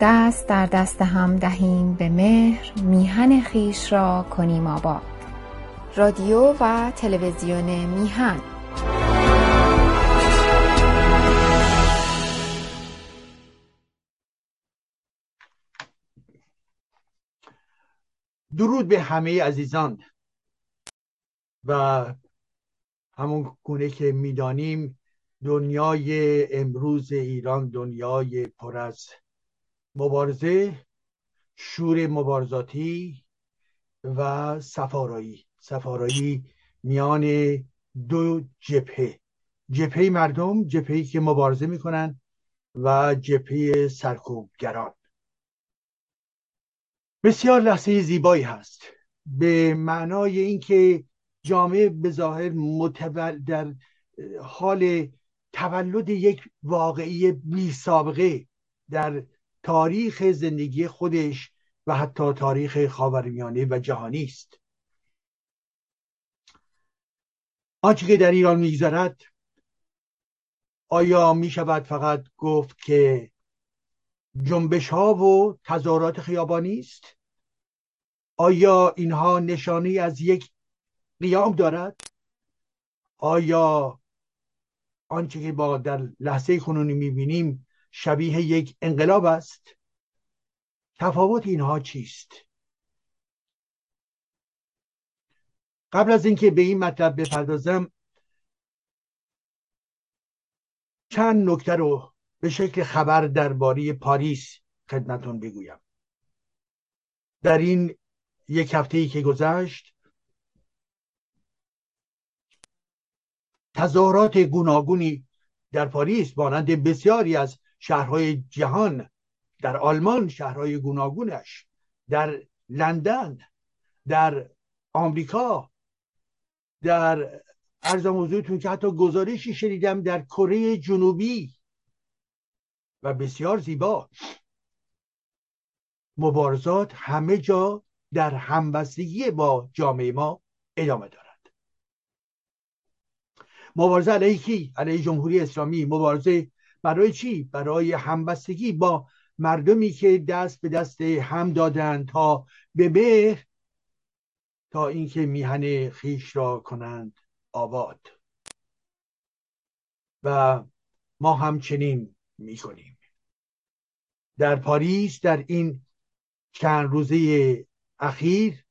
دست در دست هم دهیم به مهر میهن خویش را کنیم آباد. رادیو و تلویزیون میهن. درود به همه عزیزان و همون گونه که می‌دانیم دنیای امروز ایران دنیای پر از مبارزه شور مبارزاتی و سفارایی. سفارایی میان دو جبهه. جبهه مردم جبهه که مبارزه می‌کنن و جبهه سرکوبگران. بسیار لحظه زیبایی هست. به معنای اینکه جامعه به ظاهر متول در حال تولد یک واقعی بی سابقه در تاریخ زندگی خودش و حتی تاریخ خاورمیانه و جهانی است. آنچه که در ایران میگذرد آیا می شود فقط گفت که جنبش ها و تظاهرات خیابانی است؟ آیا اینها نشانی از یک قیام دارد؟ آیا آنچه که با در لحظه کنونی می‌بینیم شبیه یک انقلاب است. تفاوت اینها چیست؟ قبل از اینکه به این مطلب بپردازم چند نکته رو به شکل خبر درباره پاریس خدمتون بگویم. در این یک هفته ای که گذشت تظاهرات گوناگونی در پاریس مانند بسیاری از شهرهای جهان در آلمان شهرهای گوناگونش در لندن در آمریکا در ارزم حضورتون که حتی گزارشی شنیدم در کره جنوبی و بسیار زیبا. مبارزات همه جا در همبستگی با جامعه ما ادامه دارد. مبارزه علیه کی؟ علیه جمهوری اسلامی. مبارزه برای چی؟ برای همبستگی با مردمی که دست به دست هم دادند تا به مهر تا اینکه میهن خیش را کنند آباد. و ما همچنین می‌کنیم. در پاریس در این چند روزه اخیر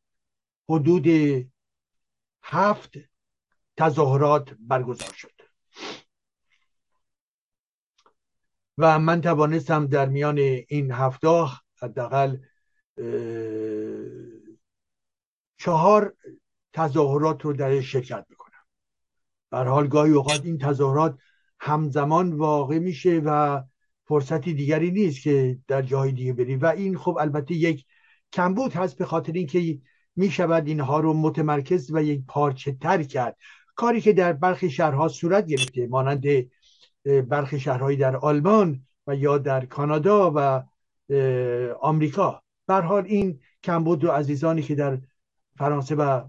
حدود هفت تظاهرات برگزار شد. و من توانستم در میان این هفته حداقل چهار تظاهرات رو در شرکت بکنم. بر حال گاهی اوقات این تظاهرات همزمان واقع میشه و فرصتی دیگری نیست که در جای دیگه بری و این خب البته یک کمبود هست به خاطر اینکه می شود اینها رو متمرکز و یک پارچه تر کرد. کاری که در برخی شهرها صورت گرفته مانند برخی شهرهایی در آلمان و یا در کانادا و آمریکا. بر حال این کمبود و عزیزانی که در فرانسه و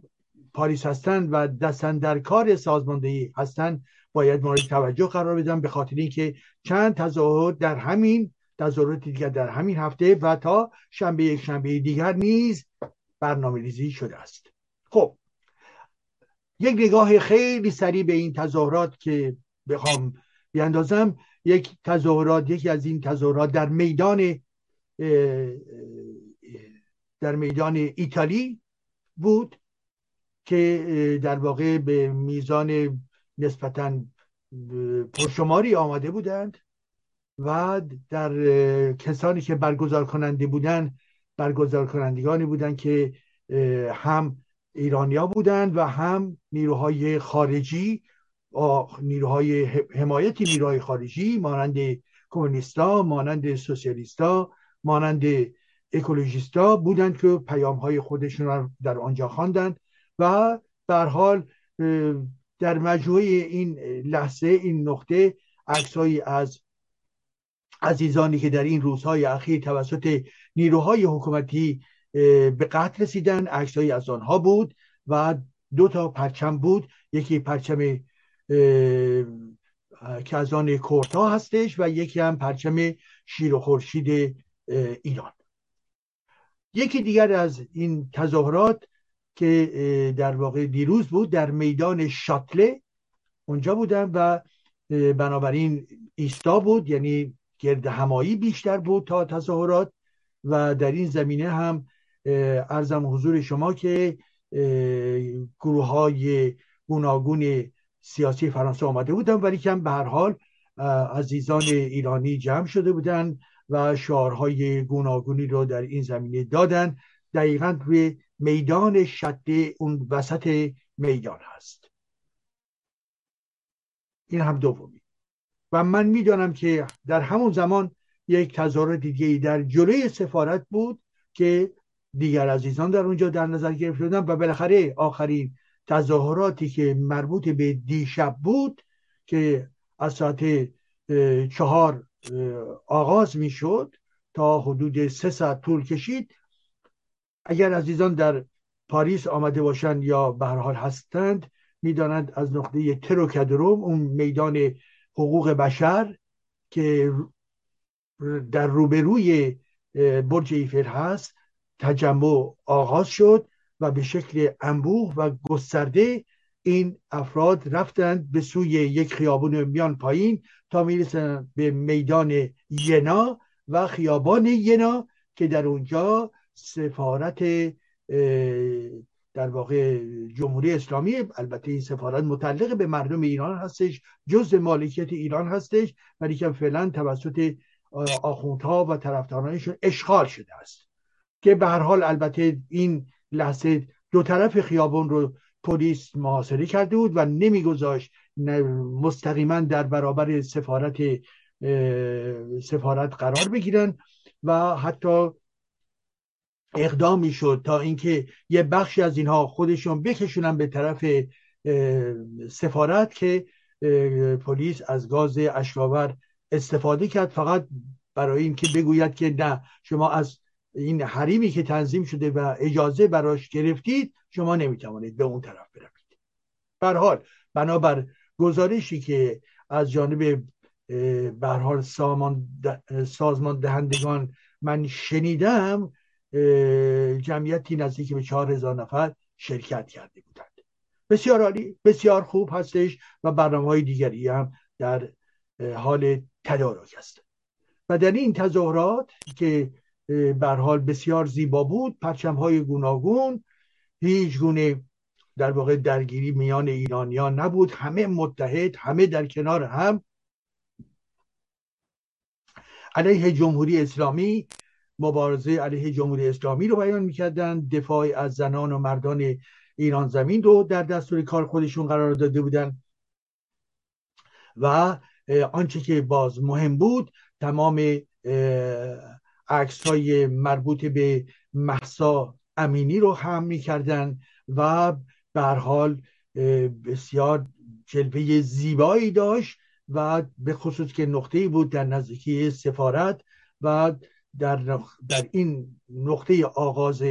پاریس هستند و دستن در کار سازماندهی هستند باید مورد توجه قرار بدن به خاطر اینکه چند تظاهر در همین تظاهرات دیگر در همین هفته و تا شنبه یک شنبه دیگر نیز برنامه ریزی شده است. خب یک نگاه خیلی سریع به این تظاهرات که بخوام بیاندازم یک تظاهرات یکی از این تظاهرات در میدان در میدان ایتالی بود که در واقع به میزان نسبتا پرشماری آمده بودند و در کسانی که برگزار کننده بودند برگزار کنندگانی بودند که هم ایرانیا بودند و هم نیروهای خارجی نیروهای حمایت نیروهای خارجی مانند کمونیستا مانند سوسیالیستا مانند اکولوژیستا بودند که پیام های خودشون را در آنجا خواندند و در حال در مجموعه این لحظه این نقطه عکسهایی از عزیزانی که در این روزهای اخیر توسط نیروهای حکومتی به قتل رسیدن عکسهایی از آنها بود و دو تا پرچم بود. یکی پرچم که از آن کورتا هستش و یکی هم پرچم شیر و خورشید ایران. یکی دیگر از این تظاهرات که در واقع دیروز بود در میدان شاتله اونجا بودن و بنابراین ایستا بود یعنی گرد همایی بیشتر بود تا تظاهرات و در این زمینه هم ارزم حضور شما که گروه های گوناگون سیاسی فرانسه آمده بودن ولی کم به هر حال عزیزان ایرانی جمع شده بودن و شعارهای گوناگونی رو در این زمینه دادن. دقیقا روی میدان شده اون وسط میدان هست. این هم دومی. و من می‌دانم که در همون زمان یک تظاهرات دیگه در جلوی سفارت بود که دیگر عزیزان در اونجا در نظر گرفته بودن و بالاخره آخرین تظاهراتی که مربوط به دیشب بود که از ساعت چهار آغاز می‌شد تا حدود سه ساعت طول کشید. اگر عزیزان در پاریس آمده باشند یا به حال هستند می‌دانند از نقطه تروکدروم اون میدان حقوق بشر که در روبروی برج ایفل هست تجمع آغاز شد. و به شکل انبوه و گسترده این افراد رفتند به سوی یک خیابون میان پایین تا می‌رسن به میدان ینا و خیابان ینا که در اونجا سفارت در واقع جمهوری اسلامی البته این سفارت متعلق به مردم ایران هستش جز مالکیت ایران هستش ولی که فعلا توسط آخوندها و طرفدارانشون اشغال شده است. که به هر حال البته این لحظه دو طرف خیابان رو پلیس محاصره کرده بود و نمیگذاشت مستقیما در برابر سفارت سفارت قرار بگیرن و حتی اقدامی شد تا اینکه یه بخشی از اینها خودشون بکشونن به طرف سفارت که پلیس از گاز اشکاور استفاده کرد. فقط برای اینکه بگوید که نه شما از این حریمی که تنظیم شده و اجازه براش گرفتید شما نمی‌توانید به اون طرف بروید. بر حال بنابر گزارشی که از جانب به سازمان دهندگان من شنیدم جمعیتی نزدیک به چهار هزار نفر شرکت کرده بودند. بسیار عالی بسیار خوب هستش و برنامه های دیگری هم در حال تدارک است. و در این تظاهرات که بر حال بسیار زیبا بود. پرچم های گوناگون هیچ گونه در واقع درگیری میان ایرانیان نبود. همه متحد همه در کنار هم. علیه جمهوری اسلامی مبارزه علیه جمهوری اسلامی رو بیان می‌کردن. دفاع از زنان و مردان ایران زمین رو در دستور کار خودشون قرار داده بودن. و آنچه که باز مهم بود تمام عکس های مربوط به محسا امینی رو هم می‌کردن و به حال بسیار جلوه زیبایی داشت و به خصوص که نقطه بود در نزدیکی سفارت و در, در این نقطه آغاز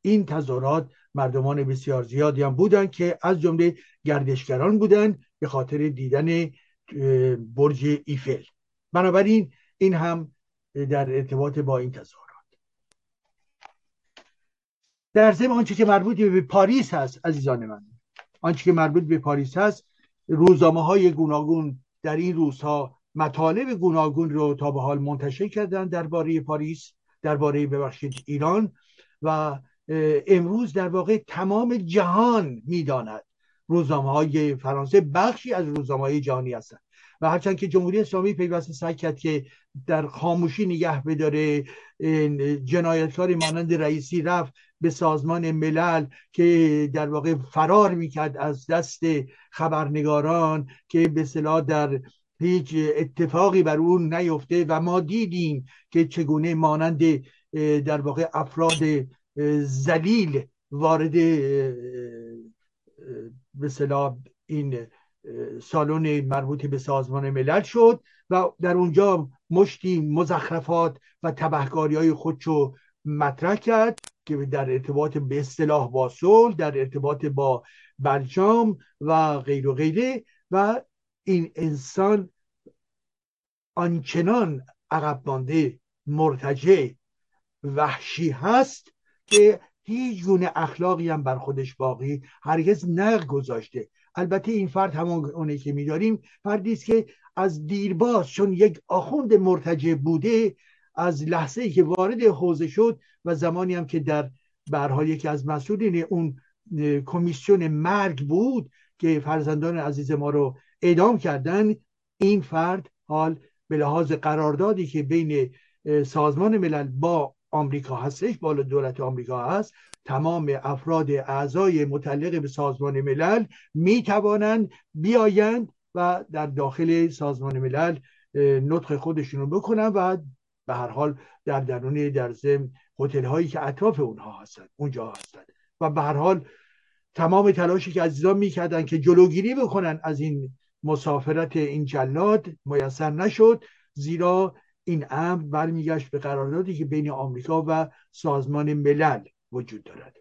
این تظاهرات مردمان بسیار زیادی هم بودن که از جمله گردشگران بودن به خاطر دیدن برج ایفل. بنابراین این هم در ارتباط با این تظاهرات. در ضمن آنچه که مربوط به پاریس هست عزیزان من آنچه که مربوط به پاریس هست روزنامه های گوناگون در این روزها مطالب گوناگون رو تا به حال منتشر کردن درباره پاریس درباره ببخشید ایران و امروز در واقع تمام جهان می‌داند. روزنامه های فرانسه بخشی از روزنامه های جهانی هستند. و هرچند که جمهوری اسلامی پیوسته سعی کرد که در خاموشی نگه بداره جنایتکاری مانند رئیسی رفت به سازمان ملل که در واقع فرار می‌کرد از دست خبرنگاران که به صلاح در هیچ اتفاقی بر اون نیفته و ما دیدیم که چگونه مانند در واقع افراد زلیل وارد به صلاح این سالن مربوط به سازمان ملل شد و در اونجا مشتی مزخرفات و تبهکاری های خودشو مطرح کرد که در ارتباط به اصطلاح با صلح در ارتباط با برجام و غیر و غیره و این انسان آنچنان عقب مانده مرتجع وحشی هست که هیچ گونه اخلاقی هم بر خودش باقی هرگز نگذاشته. البته این فرد همون که میداریم فردی است که از دیرباز چون یک آخوند مرتجع بوده از لحظه ای که وارد حوزه شد و زمانی هم که در برها یکی از مسئولین اون کمیسیون مرگ بود که فرزندان عزیز ما رو اعدام کردن این فرد حال به لحاظ قراردادی که بین سازمان ملل با آمریکا هستش بالا دولت آمریکا هست تمام افراد اعضای متعلق به سازمان ملل می توانند بیایند و در داخل سازمان ملل نطق خودشون رو بکنن و به هر حال در درون در زم هتل هایی که اطراف اونها هستند اونجا هستند. و به هر حال تمام تلاشی که عزیزان می‌کردن که جلوگیری بکنن از این مسافرت این جلاد میسر نشد زیرا این امر برمیگشت به قراردادی که بین آمریکا و سازمان ملل وجود دارد.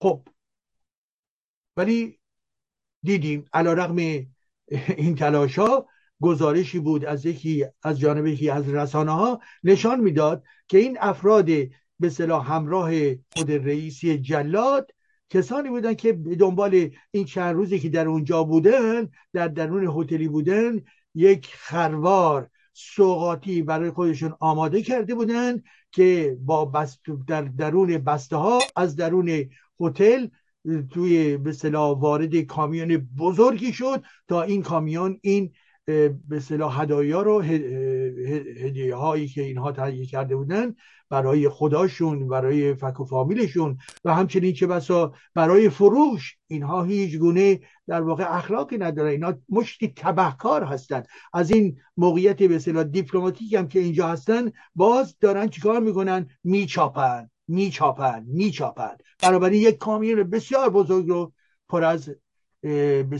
خب ولی دیدیم علا رقم این تلاش ها گزارشی بود از یکی از جانب یکی از رسانه ها نشان می‌داد که این افراد به صلاح همراه خود رئیسی جلاد کسانی بودن که به دنبال این چند روزی که در اونجا بودن در درون هتلی بودن یک خروار سوقاتی برای خودشون آماده کرده بودن که با بست در درون بسته ها از درون هتل توی به وارد کامیون بزرگی شد تا این کامیون این به صلاح هدایا رو هدیه هایی که اینها تهیه کرده بودن برای خداشون برای فک و فامیلشون و همچنین چه بسا برای فروش اینها هیچ گونه در واقع اخلاقی نداره اینا مشتی تبهکار هستند از این موقعیت به اصطلاح دیپلماتیک هم که اینجا هستن باز دارن چیکار می‌کنن؟ میچاپن میچاپن میچاپن. بنابراین یک کامیون بسیار بزرگ رو پر از به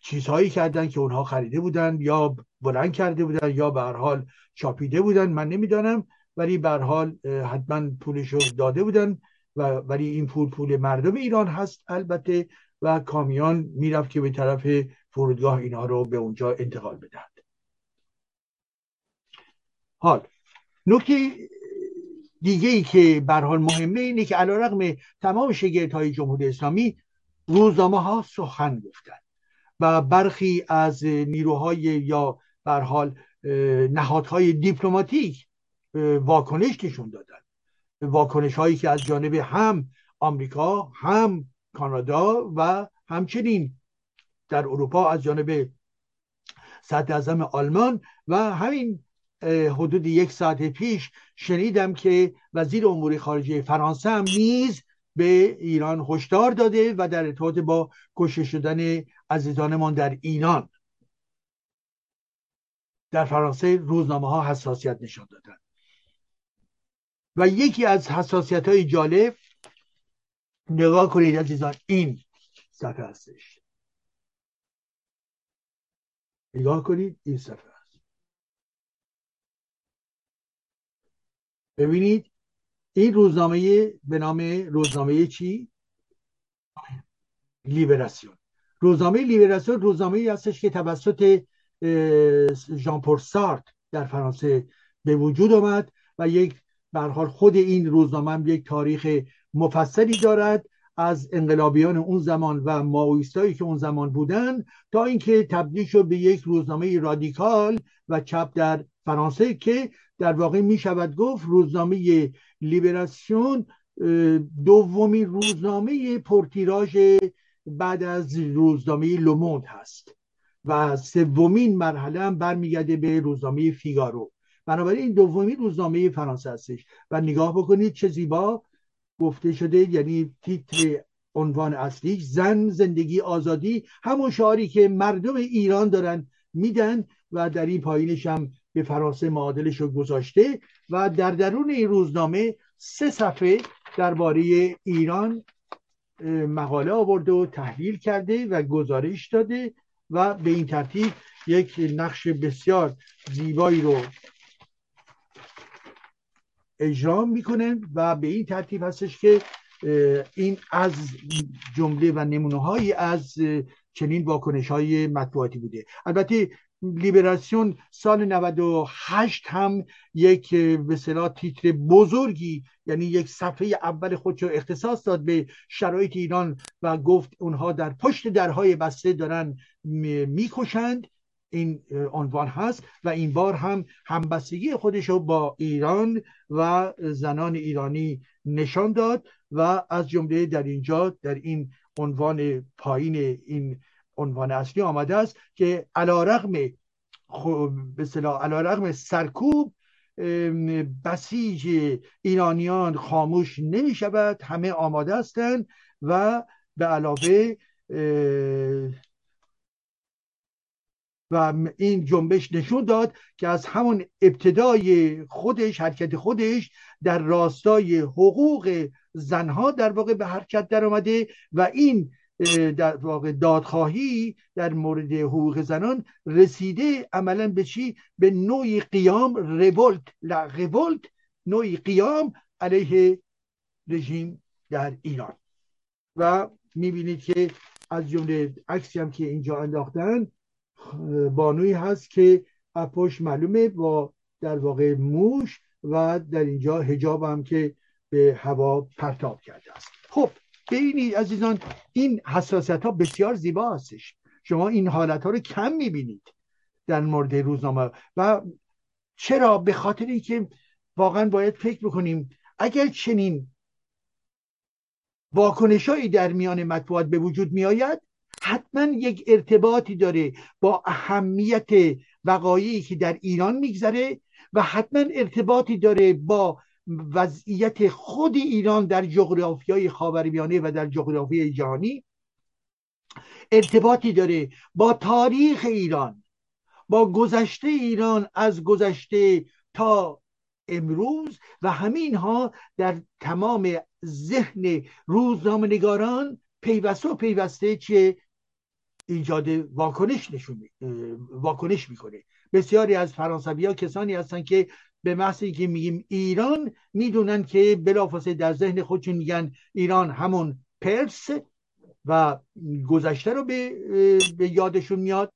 چیزهایی کردن که اونها خریده بودن یا بلند کرده بودن یا به حال چاپیده بودن من نمی‌دانم. ولی به حال حتما پولش رو داده بودن و ولی این پول پول مردم ایران هست البته و کامیون می‌رفت که به طرف فرودگاه اینها رو به اونجا انتقال بدهد. حال نکته دیگه ای که به حال مهمه اینه که علیرغم تمام شگرت های جمهوری اسلامی روزنامه ها سخن گفتن و برخی از نیروهای یا بر حال نهادهای دیپلماتیک واکنش نشون دادن. واکنش هایی که از جانب هم آمریکا هم کانادا و همچنین در اروپا از جانب صدر اعظم آلمان و همین حدود یک ساعت پیش شنیدم که وزیر امور خارجه فرانسه هم نیز به ایران هشدار داده و در ارتباط با کشته شدن عزیزانمان در ایران در فرانسه روزنامه ها حساسیت نشان دادن. و یکی از حساسیت های جالب نگاه کنید عزیزان این صفحه هستش. نگاه کنید این صفحه هست. ببینید این روزنامه به نام روزنامه چی؟ لیبراسیون. روزنامه لیبراسیون روزنامه ای هستش که توسط ژان سارت در فرانسه به وجود آمد و یک حال خود این روزنامه یک تاریخ مفصلی دارد از انقلابیان اون زمان و ماویستایی که اون زمان بودن تا اینکه تبدیل شد به یک روزنامه رادیکال و چپ در فرانسه که در واقع می شود گفت روزنامه لیبراسیون دومین روزنامه پرتیراژ بعد از روزنامه لوموند هست. و سومین مرحله هم برمیگرده به روزنامه فیگارو بنابراین این دومین روزنامه فرانسه هستش. و نگاه بکنید چه زیبا گفته شده یعنی تیتر عنوان اصلی زن زندگی آزادی. همون شعاری که مردم ایران دارن میدن و در این پایینش هم به فرانسه معادلش رو گذاشته. و در درون این روزنامه سه صفحه درباره ایران مقاله آورده و تحلیل کرده و گزارش داده و به این ترتیب یک نقش بسیار زیبایی رو اجرا می‌کنه و به این ترتیب هستش که این از جمله و نمونه هایی از چنین واکنش های مطبوعاتی بوده. البته لیبراسیون سال 98 هم یک به تیتر بزرگی یعنی یک صفحه اول خودش رو اختصاص داد به شرایط ایران و گفت اونها در پشت درهای بسته دارن می‌کشند. این عنوان هست و این بار هم همبستگی خودش رو با ایران و زنان ایرانی نشان داد و از جمله در اینجا در این عنوان پایین این عنوان اصلی آمده است که علا رقم به سرکوب بسیج ایرانیان خاموش نمی شود همه آماده هستند و به علاوه و این جنبش نشون داد که از همون ابتدای خودش حرکت خودش در راستای حقوق زنها در واقع به حرکت در آمده و این در واقع دادخواهی در مورد حقوق زنان رسیده عملا به چی؟ به نوعی قیام رولت لا رولت نوعی قیام علیه رژیم در ایران. و می‌بینید که از جمله عکسی هم که اینجا انداختن بانوی هست که اپوش معلومه با در واقع موش و در اینجا هجاب هم که به هوا پرتاب کرده است. خب ببینید عزیزان این حساسیت ها بسیار زیبا هستش شما این حالت ها رو کم می‌بینید در مورد روزنامه و چرا؟ به خاطر اینکه واقعا باید فکر بکنیم اگر چنین واکنشهایی در میان مطبوعات به وجود میآید حتما یک ارتباطی داره با اهمیت وقایعی که در ایران میگذره و حتما ارتباطی داره با وضعیت خود ایران در جغرافیای خاورمیانه و در جغرافیای جهانی ارتباطی داره با تاریخ ایران با گذشته ایران از گذشته تا امروز و همین ها در تمام ذهن روزنامه نگاران پیوسته پیوسته چه ایجاد واکنش نشون واکنش می‌کنه. بسیاری از فرانسوی ها کسانی هستن که به محضی که میگیم ایران می‌دونن که بلافاصله در ذهن خودشون میگن ایران همون پرس و گذشته رو به, به یادشون میاد.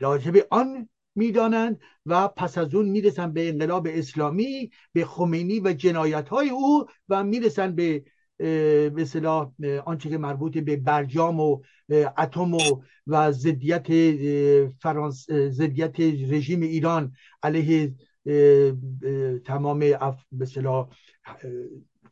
راجب آن می‌دانند و پس از اون می‌رسن به انقلاب اسلامی به خمینی و جنایت های او و می‌رسن به به صلاح آنچه که مربوط به برجام و اتم و و ضدیت فرانس ضدیت رژیم ایران علیه تمام به صلاح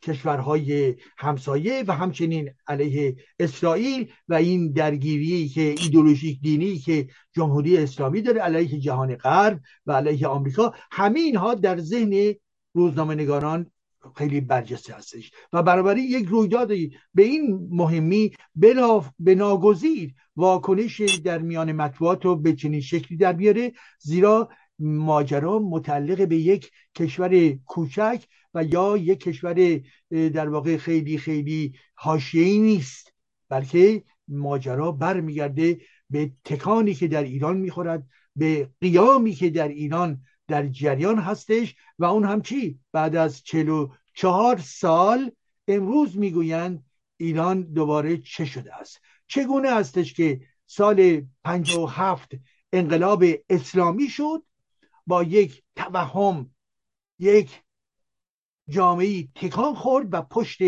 کشورهای همسایه و همچنین علیه اسرائیل و این درگیری که ایدولوژیک دینی که جمهوری اسلامی داره علیه جهان غرب و علیه آمریکا همین ها در ذهن روزنامه نگاران خیلی برجسته هستش. و بنابراین یک رویدادی به این مهمی بلا به ناگزیر واکنش در میان مطبوعات رو به چنین شکلی در بیاره زیرا ماجرا متعلق به یک کشور کوچک و یا یک کشور در واقع خیلی خیلی حاشیه‌ای نیست. بلکه ماجرا برمیگرده به تکانی که در ایران می‌خورد به قیامی که در ایران در جریان هستش و اون هم چی؟ بعد از چلو چهار سال امروز می‌گویند ایران دوباره چه شده است؟ چگونه هستش که سال هفت انقلاب اسلامی شد؟ با یک توهم یک جامعه تکان خورد و پشت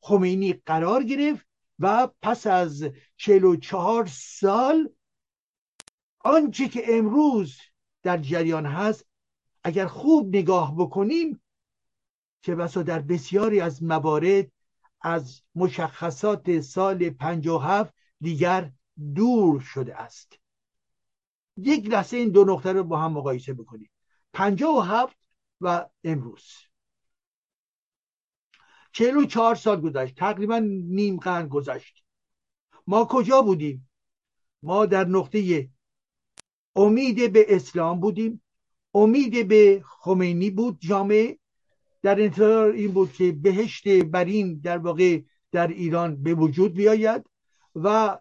خمینی قرار گرفت و پس از چهل چهار سال آنچه که امروز در جریان هست اگر خوب نگاه بکنیم که بسا در بسیاری از موارد از مشخصات سال هفت دیگر دور شده است. یک لحظه این دو نقطه رو با هم مقایسه بکنیم. هفت و امروز. چهل و چهار سال گذشت. تقریبا نیم قرن گذشت. ما کجا بودیم؟ ما در نقطه امید به اسلام بودیم. امید به خمینی بود جامعه در انتظار این بود که بهشت برین در واقع در ایران به وجود بیاید و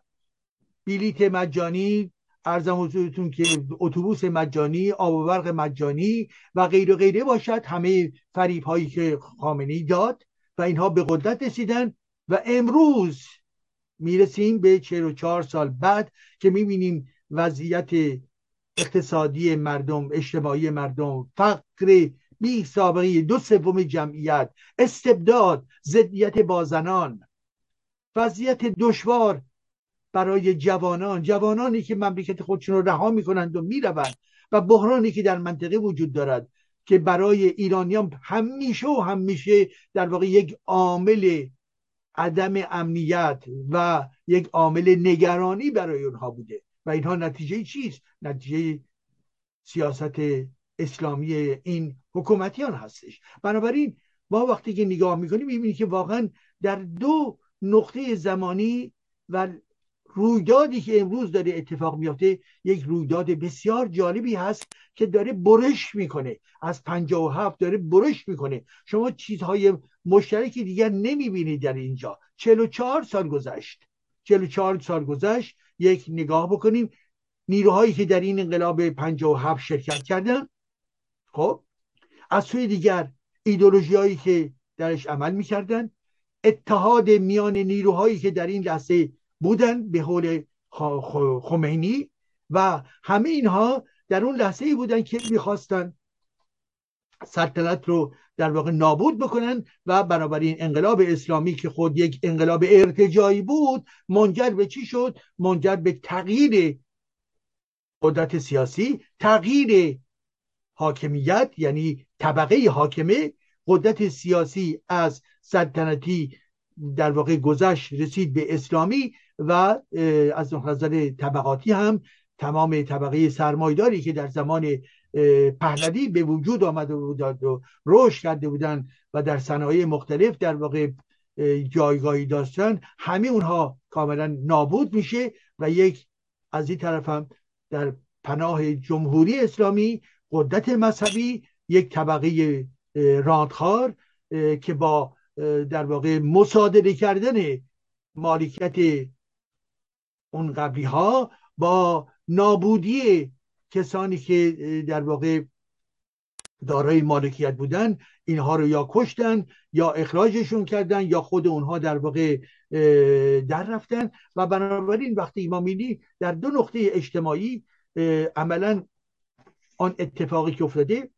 بلیت مجانی ارزم حضورتون که اتوبوس مجانی آب و برق مجانی و غیر و غیره باشد همه فریب هایی که خامنی داد و اینها به قدرت رسیدن و امروز می‌رسیم به 44 سال بعد که می‌بینیم وضعیت اقتصادی مردم اجتماعی مردم فقر بی سابقه دو سوم جمعیت استبداد ضدیت بازنان. وضعیت دشوار برای جوانان جوانانی که مملکت خودشون رو رها می‌کنند و می‌روند و بحرانی که در منطقه وجود دارد که برای ایرانیان همیشه و همیشه در واقع یک عامل عدم امنیت و یک عامل نگرانی برای اونها بوده. و اینها نتیجه چیست؟ نتیجه سیاست اسلامی این حکومتیان هستش. بنابراین ما وقتی که نگاه می‌کنیم می‌بینیم که واقعا در دو نقطه زمانی و رویدادی که امروز داره اتفاق میافته یک رویداد بسیار جالبی هست که داره برش می‌کنه. از هفت داره برش می‌کنه. شما چیزهای مشترکی دیگر نمی‌بینید در اینجا. 44 سال گذشت. 44 سال گذشت یک نگاه بکنیم. نیروهایی که در این انقلاب هفت شرکت کردن خب از سوی دیگر ایدولوژی هایی که درش عمل می‌کردن اتحاد میان نیروهایی که در این لحظه بودن به حول خمینی و همه اینها در اون لحظه ای بودن که می‌خواستن سلطنت رو در واقع نابود بکنن و بنابراین انقلاب اسلامی که خود یک انقلاب ارتجایی بود منجر به چی شد؟ منجر به تغییر قدرت سیاسی تغییر حاکمیت یعنی طبقه حاکمه. قدرت سیاسی از سلطنتی در واقع گذشت رسید به اسلامی و از نظر طبقاتی هم تمام طبقه سرمایداری که در زمان پهلوی به وجود آمده بود و رشد کرده بودن و در صنایع مختلف در واقع جایگاهی داشتن همه اونها کاملا نابود میشه و یک از این طرف هم در پناه جمهوری اسلامی قدرت مذهبی یک طبقه راندخار که با در واقع مصادره کردن مالکیت اون قبلی ها با نابودی کسانی که در واقع دارای مالکیت بودن اینها رو یا کشتن یا اخراجشون کردن یا خود اونها در واقع در رفتن. و بنابراین وقتی ما در دو نقطه اجتماعی عملا آن اتفاقی که افتاده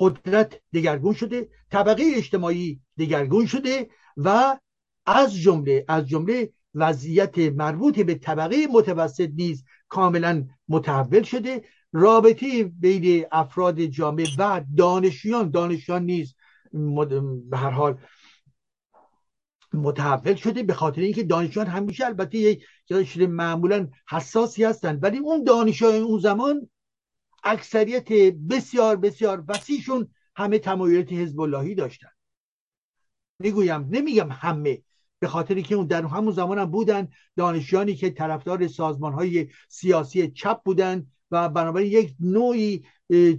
قدرت دگرگون شده طبقه اجتماعی دگرگون شده و از جمله از جمله وضعیت مربوط به طبقه متوسط نیز کاملا متحول شده. رابطه بین افراد جامعه و دانشیان دانشیان نیز به هر حال متحول شده به خاطر اینکه دانشجویان همیشه البته یک معمولا حساسی هستند ولی اون دانشجویان اون زمان اکثریت بسیار بسیار وسیعشون همه تمایلات حزب اللهی داشتن. می‌گویم نمیگم همه به خاطری که اون در همون زمان هم بودن دانشجویانی که طرفدار سازمان های سیاسی چپ بودن و بنابراین یک نوعی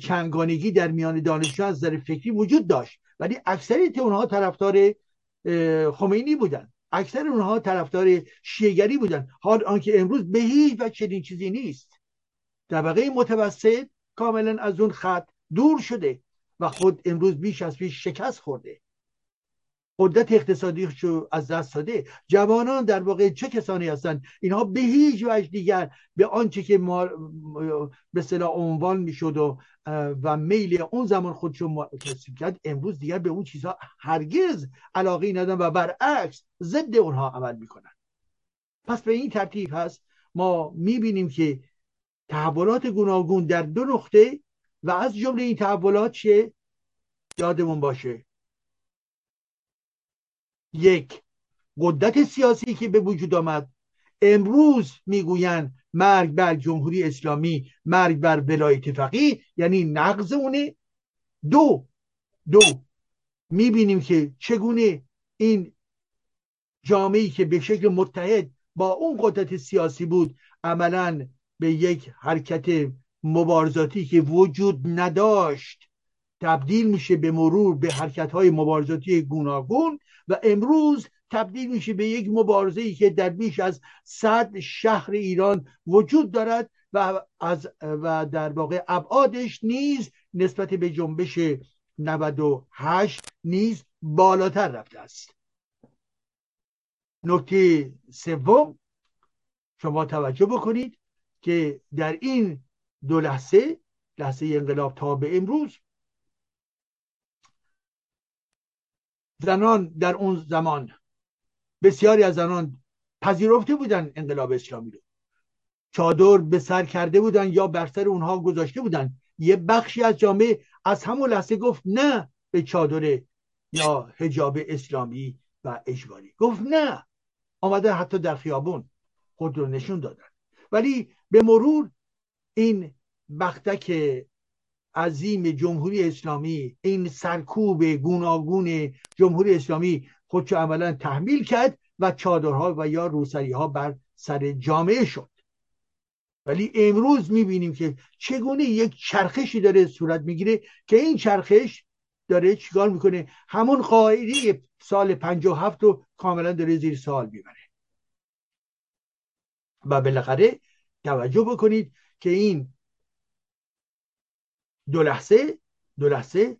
چنگانگی در میان دانشجویان از نظر فکری وجود داشت. ولی اکثریت اونها طرفدار خمینی بودن. اکثر اونها طرفدار شیگری بودن. حال آنکه امروز به هیچ و چنین چیزی نیست. طبقه متوسط کاملا از اون خط دور شده و خود امروز بیش از پیش شکست خورده. قدرت اقتصادی رو از دست داده. جوانان در واقع چه کسانی هستند؟ اینها به هیچ وجه دیگر به آنچه که ما به صلاح عنوان می‌شد و و میل اون زمان خودشون تصیب کرد امروز دیگر به اون چیزها هرگز علاقه ندارن و برعکس ضد اونها عمل می‌کنن. پس به این ترتیب هست ما می‌بینیم که تحولات گوناگون در دو نقطه و از جمله این تحولات چه؟ یادمون باشه. یک قدرت سیاسی که به وجود آمد. امروز می‌گویند مرگ بر جمهوری اسلامی مرگ بر ولایت فقیه یعنی نقض اونه. دو دو می‌بینیم که چگونه این جامعه که به شکل متحد با اون قدرت سیاسی بود عملا به یک حرکت مبارزاتی که وجود نداشت تبدیل میشه به مرور به حرکت های مبارزاتی گوناگون و امروز تبدیل میشه به یک مبارزه ای که در بیش از صد شهر ایران وجود دارد و از و در واقع ابعادش نیز نسبت به جنبش 98 نیز بالاتر رفته است. نکته سوم شما توجه بکنید که در این دو لحظه لحظه انقلاب تا به امروز زنان در اون زمان بسیاری از زنان پذیرفته بودن انقلاب اسلامی رو. چادر به سر کرده بودن یا بر سر اونها گذاشته بودن. یه بخشی از جامعه از همون لحظه گفت نه به چادر یا حجاب اسلامی و اجباری. گفت نه. آمده حتی در خیابون خود رو نشون دادن. ولی به مرور این بختک عظیم جمهوری اسلامی این سرکوب گوناگون جمهوری اسلامی خودشو عملا تحمیل کرد و چادرها و یا روسری ها بر سر جامعه شد. ولی امروز می‌بینیم که چگونه یک چرخشی داره صورت می‌گیره که این چرخش داره چیکار می‌کنه؟ همون قاعده سال 57 رو کاملا داره زیر سوال می‌بره. و بالاخره توجه بکنید که این دو لحظه دو لحظه.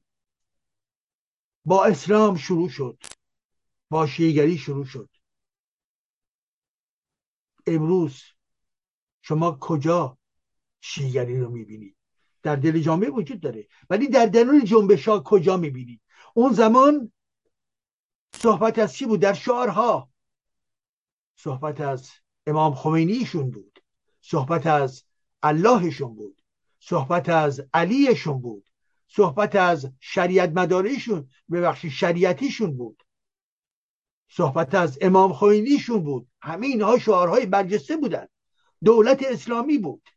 با اسلام شروع شد. با شیگری شروع شد. امروز شما کجا شیگری رو می‌بینید؟ در دل جامعه وجود داره. ولی در درون جنبش ها کجا می‌بینید؟ اون زمان صحبت از چی بود؟ در شعارها. صحبت از امام خمینیشون بود. صحبت از اللهشون بود. صحبت از علیشون بود. صحبت از شریعت مدارشون ببخشید شریعتیشون بود. صحبت از امام خمینیشون بود. همه اینها شعارهای برجسته بودن. دولت اسلامی بود.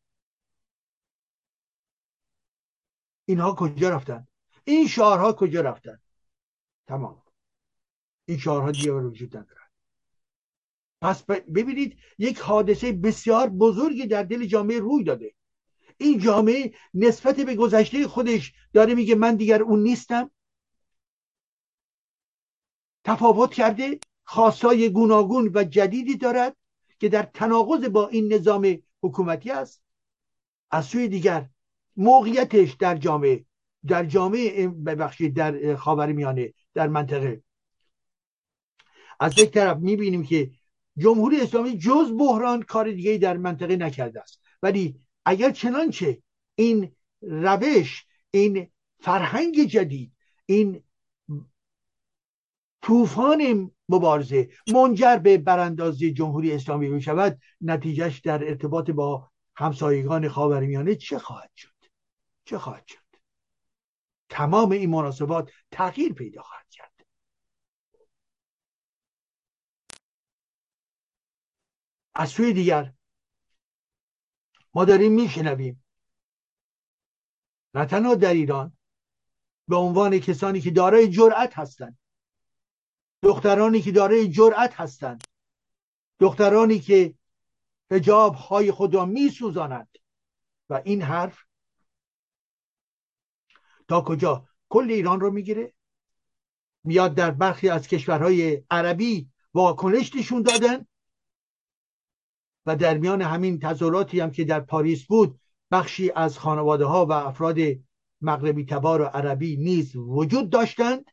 اینها کجا رفتن؟ این شعارها کجا رفتن؟ تمام. این شعارها دیگه وجود ندارن. پس ببینید یک حادثه بسیار بزرگی در دل جامعه روی داده. این جامعه نسبت به گذشته خودش داره میگه من دیگر اون نیستم. تفاوت کرده خاصای گوناگون و جدیدی دارد که در تناقض با این نظام حکومتی است. از سوی دیگر موقعیتش در جامعه در جامعه ببخشید در خاور میانه در منطقه. از یک طرف می‌بینیم که جمهوری اسلامی جز بحران کار دیگه در منطقه نکرده است. ولی اگر چنانچه این روش این فرهنگ جدید این طوفان مبارزه منجر به براندازی جمهوری اسلامی می شود نتیجهش در ارتباط با همسایگان خاورمیانه چه خواهد شد؟ چه خواهد شد؟ تمام این مناسبات تغییر پیدا خواهد کرد. از سوی دیگر ما داریم میشنویم. نه تنها در ایران به عنوان کسانی که دارای جرأت هستند. دخترانی که دارای جرأت هستند. دخترانی که حجاب های خود را می سوزانند و این حرف تا کجا؟ کل ایران رو می‌گیره. میاد در برخی از کشورهای عربی واکنش نشون دادن. و در میان همین تظاهراتی هم که در پاریس بود بخشی از خانواده ها و افراد مغربی تبار و عربی نیز وجود داشتند.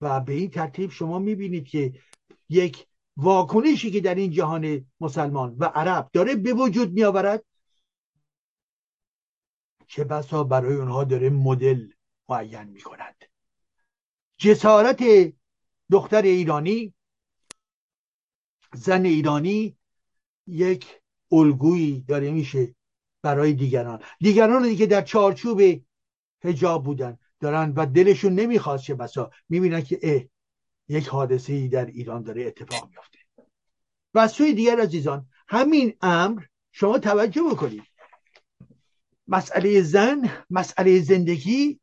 و به این ترتیب شما می‌بینید که یک واکنشی که در این جهان مسلمان و عرب داره به وجود میآورد. چه بسا برای اونها داره مدل معین می‌کند. جسارت دختر ایرانی زن ایرانی یک الگویی داره میشه برای دیگران. دیگران که در چارچوب هجاب بودن. دارن و دلشون نمی‌خواست چه بسا. می‌بینن که اه یک حادثه ای در ایران داره اتفاق میافته. و سوی دیگر عزیزان همین امر شما توجه بکنید. مسئله زن مسئله زندگی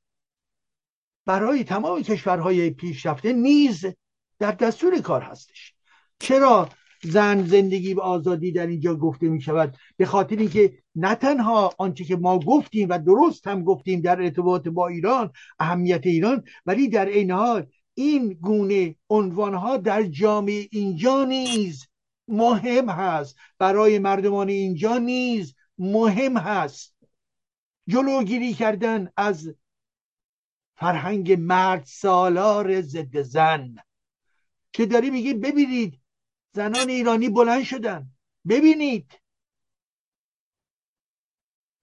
برای تمام کشورهای پیشرفته نیز در دستور کار هستش. چرا؟ زن زندگی به آزادی در اینجا گفته می شود. به خاطر اینکه نه تنها آنچه که ما گفتیم و درست هم گفتیم در ارتباط با ایران اهمیت ایران ولی در این حال این گونه عنوانها در جامعه اینجا نیز مهم هست. برای مردمان اینجا نیز مهم هست. جلوگیری کردن از فرهنگ مرد سالار ضد زن که داری میگی ببینید زنان ایرانی بلند شدن. ببینید.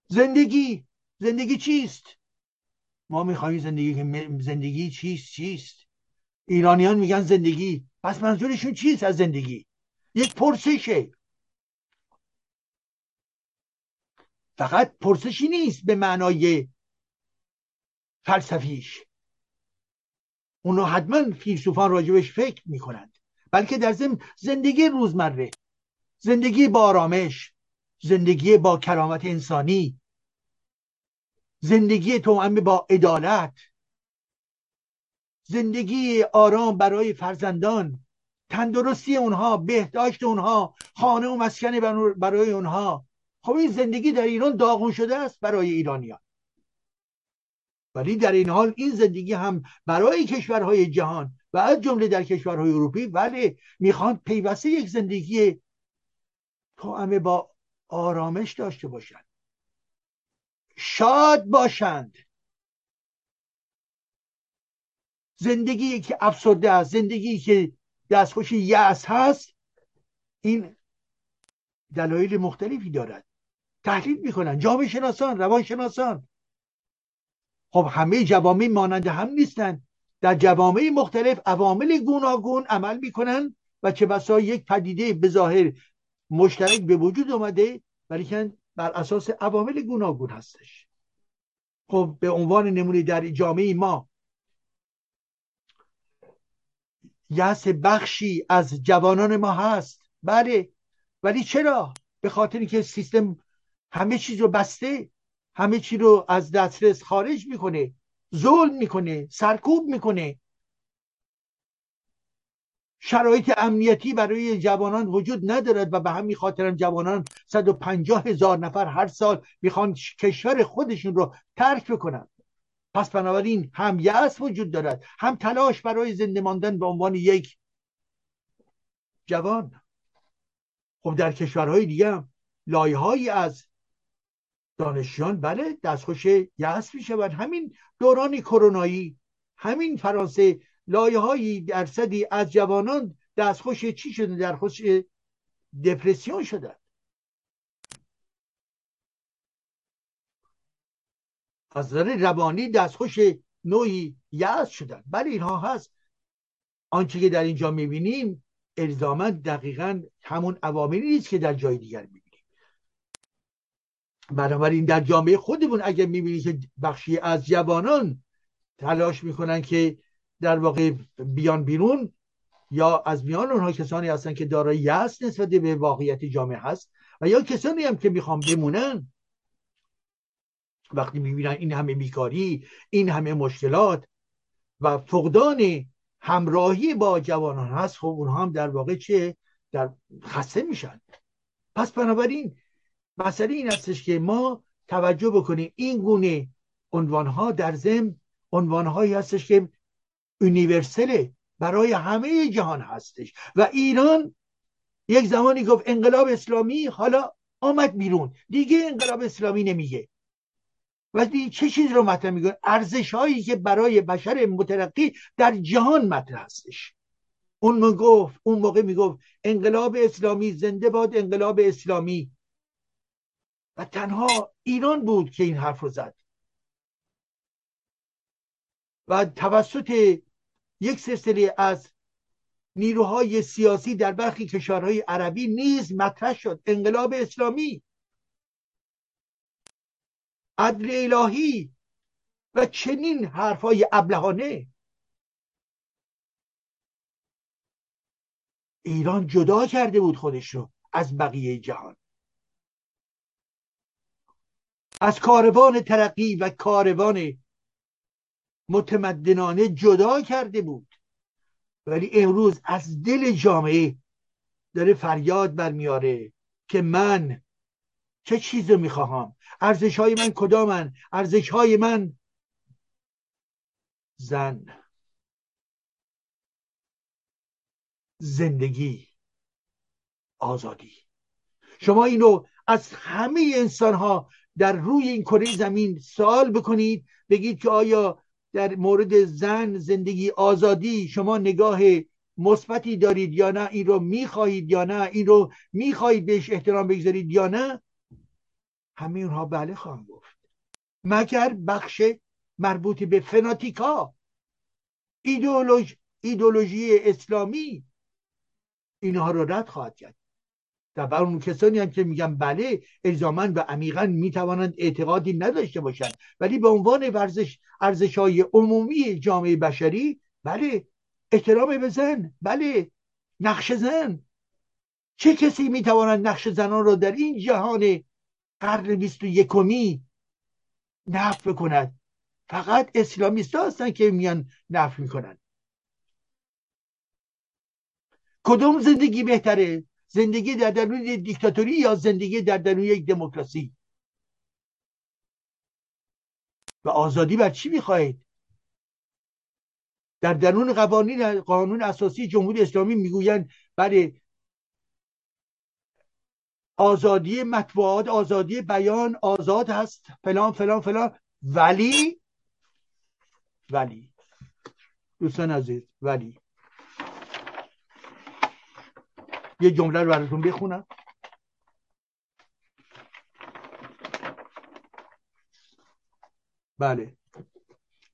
زندگی. زندگی چیست؟ ما می‌خوایم زندگی زندگی چیست؟ چیست؟ ایرانیان میگن زندگی. پس منظورشون چیست از زندگی؟ یک پرسشه. فقط پرسشی نیست به معنای فلسفیش. اونو حتما فیلسوفان راجبش فکر می‌کنند بلکه در ضمن زندگی روزمره زندگی با آرامش زندگی با کرامت انسانی زندگی توأم با عدالت زندگی آرام برای فرزندان تندرستی اونها بهداشت اونها خانه و مسکن برای اونها. خب این زندگی در ایران داغون شده است برای ایرانیان. ولی در این حال این زندگی هم برای کشورهای جهان و از جمله در کشورهای اروپی ولی می‌خوان پیوسته یک زندگی توأمه با آرامش داشته باشند شاد باشند. زندگی که افسرده است زندگی که دستخوش یأس هست این دلایل مختلفی دارد. تحلیل می‌کنن. جامعه شناسان روان شناسان خب همه جوامع مانند هم نیستن. در جوامع مختلف عوامل گوناگون عمل می‌کنن و چه بسا یک پدیده به ظاهر مشترک به وجود اومده ولی بر اساس عوامل گوناگون هستش. خب به عنوان نمونه در جامعه ما یأس بخشی از جوانان ما هست. بله ولی چرا؟ به خاطر اینکه سیستم همه چیز رو بسته همه چیز رو از دسترس خارج می‌کنه. ظلم می‌کنه سرکوب می‌کنه. شرایط امنیتی برای جوانان وجود ندارد و به همین خاطر جوانان 150 هزار نفر هر سال می‌خوان کشور خودشون رو ترک بکنن. پس بنابراین هم یأس وجود دارد هم تلاش برای زنده ماندن به عنوان یک جوان. خب در کشورهای دیگه هم از دانشیان بله دستخوش یأس می‌شوند همین دوران کرونایی همین فرانسه لایه هایی درصدی از جوانان دستخوش چی شده؟ در خوش دپرسیون شدن از نظر روانی دستخوش نوعی یأس شدن. بله اینها هست. آنچه که در اینجا می‌بینیم الزاما دقیقا همون عواملی نیست که در جای دیگر می‌بینیم. بنابراین در جامعه خودمون اگر می‌بینید که بخشی از جوانان تلاش می‌کنن که در واقع بیان بیرون یا از میان اونها کسانی هستن که دارای یأس نسبت به واقعیت جامعه هست و یا کسانی هم که می‌خوان بمونن وقتی می‌بینن این همه بیکاری این همه مشکلات و فقدان همراهی با جوانان هست خب اونها هم در واقع چه؟ در خسته میشن. پس بنابراین مسئله این هستش که ما توجه بکنیم این گونه عنوانها در ضمن عنوانهایی هستش که یونیورسله برای همه جهان هستش و ایران یک زمانی گفت انقلاب اسلامی حالا آمد بیرون. دیگه انقلاب اسلامی نمیگه. و چه چیز رو مطرح میگه ارزش هایی که برای بشر مترقی در جهان مطرح هستش. اون گفت اون موقع می‌گفت انقلاب اسلامی زنده باد انقلاب اسلامی. و تنها ایران بود که این حرف رو زد. و توسط یک سلسله از نیروهای سیاسی در برخی کشورهای عربی نیز مطرح شد. انقلاب اسلامی عدل الهی و چنین حرفهای ابلهانه. ایران جدا کرده بود خودش رو از بقیه جهان. از کاروان ترقی و کاروان متمدنانه جدا کرده بود. ولی امروز از دل جامعه داره فریاد برمیاره که من چه چیز رو می‌خواهم؟ ارزش های من کدامن؟ ارزش های من زن. زندگی. آزادی. شما اینو از همه انسان ها در روی این کره زمین سوال بکنید بگید که آیا در مورد زن زندگی آزادی شما نگاه مثبتی دارید یا نه این رو می‌خواهید یا نه این رو می‌خواهید بهش احترام بگذارید یا نه؟ همه اونها بله خواهم گفت. مگر بخش مربوط به فناتیکا ایدئولوژی ایدولوژی اسلامی اینها رو رد خواهد کرد. در اون کسانی هم که میگن بله الزاما و عمیقا می‌توانند اعتقادی نداشته باشند. ولی به عنوان ورزش ارزش های عمومی جامعه بشری بله احترام به زن بله نقش زن چه کسی می‌تواند نقش زنان را در این جهان قرن بیست و یکمی نفت بکند؟ فقط اسلامیست هستن که میان نفت می‌کنن کدوم زندگی بهتره؟ زندگی در درون دیکتاتوری یا زندگی در درون یک دموکراسی؟ و آزادی بر چی می‌خواهید؟ در درون قوانین قانون اساسی جمهوری اسلامی می‌گویند برای آزادی مطبوعات آزادی بیان آزاد هست فلان فلان فلان. ولی ولی دوستان عزیز ولی. یه جمله رو براتون بخونم. بله.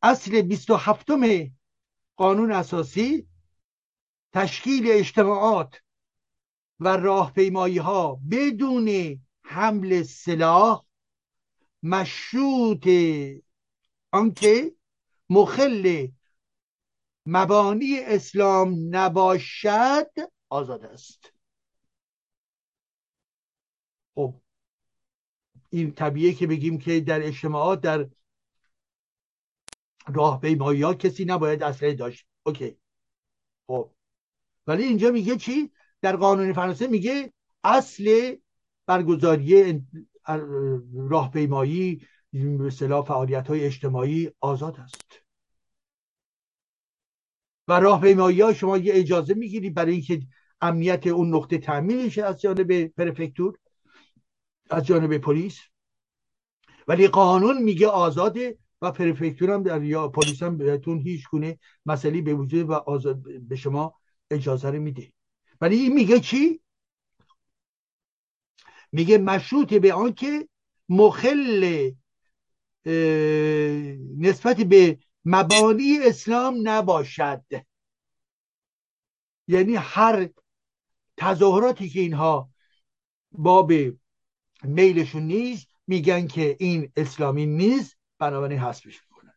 اصل 27 قانون اساسی تشکیل اجتماعات و راهپیمایی ها بدون حمل سلاح مشروط آنکه مخل مبانی اسلام نباشد آزاد است خب این طبیعه که بگیم که در اجتماعات در راهپیمایی ها کسی نباید اسلحه داشت. اوکی. خب. ولی اینجا میگه چی؟ در قانون فرانسه میگه اصل برگزاری راهپیمایی مثلا فعالیت های اجتماعی آزاد است. و راهپیمایی ها شما یه اجازه می‌گیری برای اینکه امنیت اون نقطه تامین شه از جانب پرفکتور از جانب پلیس. ولی قانون میگه آزاده و پرفکتور هم در یا پلیس هم بهتون هیچ گونه مسئله به وجود و آزاد به شما اجازه رو میده. ولی این میگه چی؟ میگه مشروط به آنکه مخل نسبت به مبانی اسلام نباشد. یعنی هر تظاهراتی که اینها باب میلشون نیست میگن که این اسلامی نیست بنابراین حسبش می‌کنن.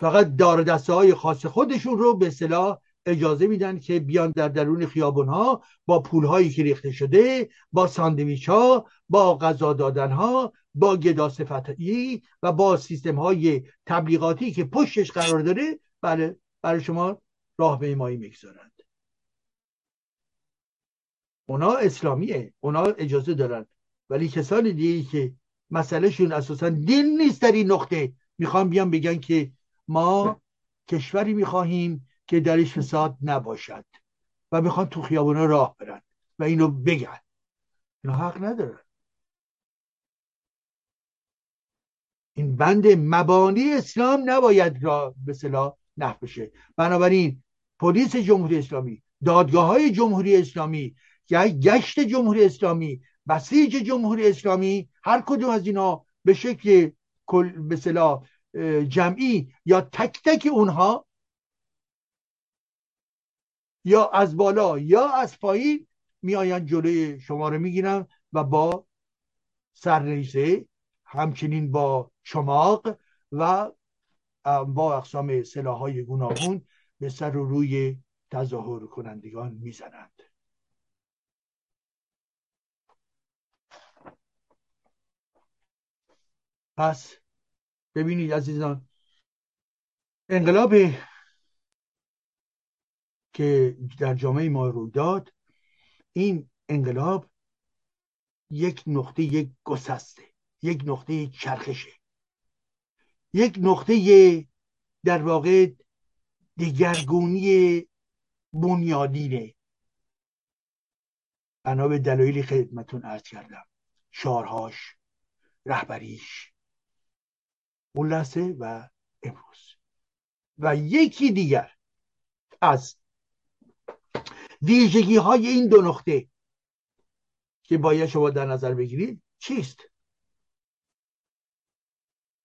فقط دار دسته های خاص خودشون رو به صلاح اجازه میدن که بیان در درون خیابون ها با پول هایی که ریخته شده با ساندویچ ها با غذا دادن ها با گدا صفتی و با سیستم های تبلیغاتی که پشتش قرار داره بله برای شما راه به مایی می‌گذارند اونا اسلامیه اونا اجازه دارن. ولی کسان دیگه که مسئلهشون اساسا دین نیست در این نقطه. می‌خوان بیان بگن که ما کشوری می‌خواهیم که درش فساد نباشد و می‌خوان تو خیابونا راه برن و اینو بگن. اینا حق ندارن. این بند مبانی اسلام نباید را به صلاح نف بشه. بنابراین پلیس جمهوری اسلامی دادگاه های جمهوری اسلامی گشت جمهوری اسلامی بسیج جمهوری اسلامی هر کدوم از اینا به شکل به صلاح جمعی یا تک تک اونها یا از بالا یا از پایین میآیند جلوی شما رو می‌گیرن و با سرریزه همچنین با چماق و با اقسام سلاح های گوناگون به سر و روی تظاهر کنندگان می‌زنند. پس ببینید عزیزان انقلاب که در جامعه ما روی داد این انقلاب یک نقطه یک گسسته یک نقطه چرخشه یک نقطه در واقع دیگرگونی بنیادینه. بنا به دلایلی خدمتون عرض کردم. شارهاش رهبریش اون لحظه و امروز. و یکی دیگر از ویژگی های این دو نقطه که باید شما در نظر بگیرید چیست؟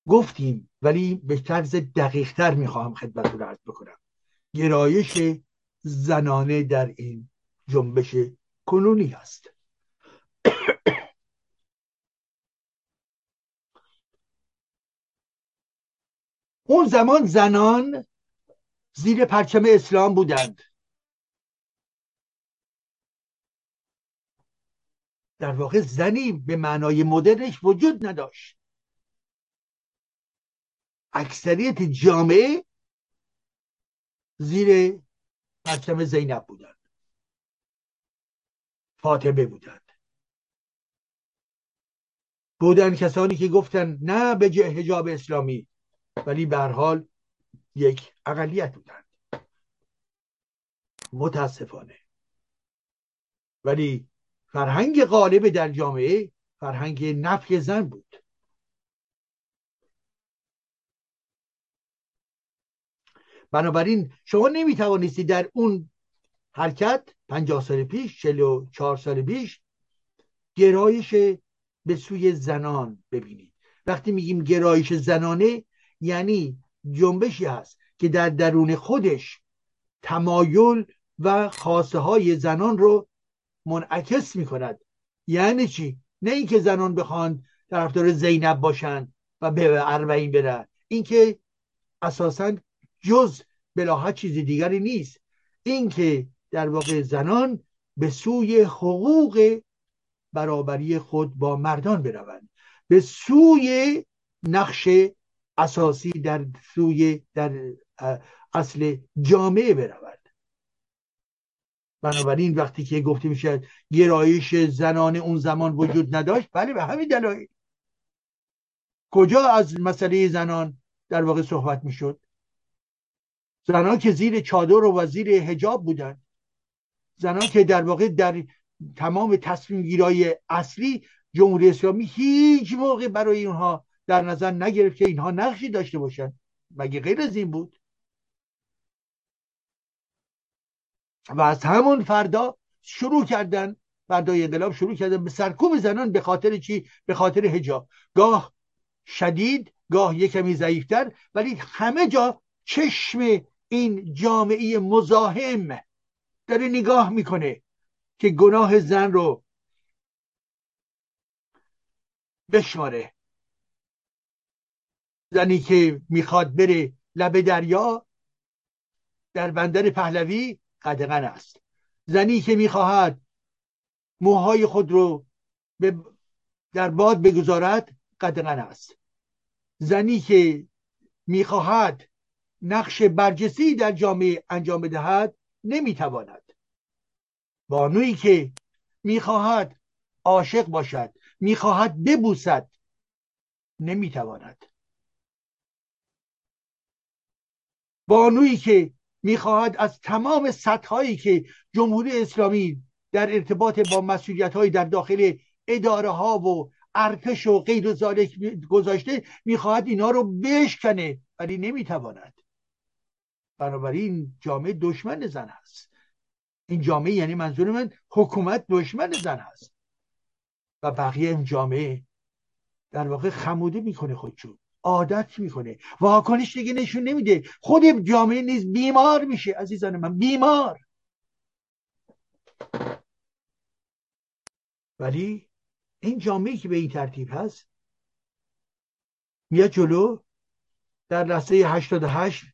گفتیم ولی به طرز دقیقتر می‌خواهم خدمتتون عرض بکنم. گرایش زنانه در این جنبش کنونی است اون زمان زنان زیر پرچم اسلام بودند. در واقع زنی به معنای مدرنش وجود نداشت. اکثریت جامعه زیر پرچم زینب بودند. فاطمه بودند. بودن کسانی که گفتن نه به حجاب اسلامی ولی به حال یک اقلیت بودند. متاسفانه. ولی فرهنگ غالب در جامعه فرهنگ نفی زن بود. بنابراین شما نمی‌توانستی در اون حرکت پنجاه سال پیش چل و چهار سال پیش گرایش به سوی زنان ببینید. وقتی میگیم گرایش زنانه یعنی جنبشی هست که در درون خودش تمایل و خاصه های زنان رو منعکس می کند یعنی چی؟ نه اینکه زنان بخوان طرفدار زینب باشند و به اربعین برن. اینکه اساسا جز بلاحت چیزی دیگری نیست. اینکه در واقع زنان به سوی حقوق برابری خود با مردان بروند. به سوی نقش اساسی در سوی در اصل جامعه برود. بنابراین وقتی که گفته میشه گرایش زنان اون زمان وجود نداشت بله به همین دلایل. کجا از مسئله زنان در واقع صحبت می‌شد؟ زنان که زیر چادر و زیر هجاب بودن زنان که در واقع در تمام تصمیم گیرای اصلی جمهوری اسلامی هیچ موقع برای اونها در نظر نگرفت که اینها نقشی داشته باشن. مگه غیر از این بود؟ و از همون فردا شروع کردن فردای انقلاب شروع کردن به سرکوب زنان به خاطر چی؟ به خاطر هجاب گاه شدید گاه یک کمی ضعیفتر ولی همه جا چشم این جامعه مزاحم داره نگاه می‌کنه که گناه زن رو بشماره. زنی که می‌خواد بره لب دریا در بندر پهلوی قدغن است. زنی که می‌خواهد موهای خود رو در باد بگذارد قدغن است. زنی که می‌خواهد نقش برجستی در جامعه انجام بدهد نمی‌تواند. بانویی که می‌خواهد عاشق باشد می‌خواهد ببوسد نمی‌تواند. بانویی که می‌خواهد از تمام سطحهایی که جمهوری اسلامی در ارتباط با مسئولیت های در داخل اداره ها و ارتش و غیر و گذاشته می‌خواهد اینا رو بشکنه ولی نمی‌تواند. بنابراین جامعه دشمن زن هست این جامعه یعنی منظور من حکومت دشمن زن هست و بقیه این جامعه در واقع خموده می‌کنه خودشون. عادت می‌کنه. واکنش دیگه نشون نمیده. خود جامعه نیز بیمار میشه عزیزان من بیمار. ولی این جامعه که به این ترتیب هست میاد جلو در لحظه 88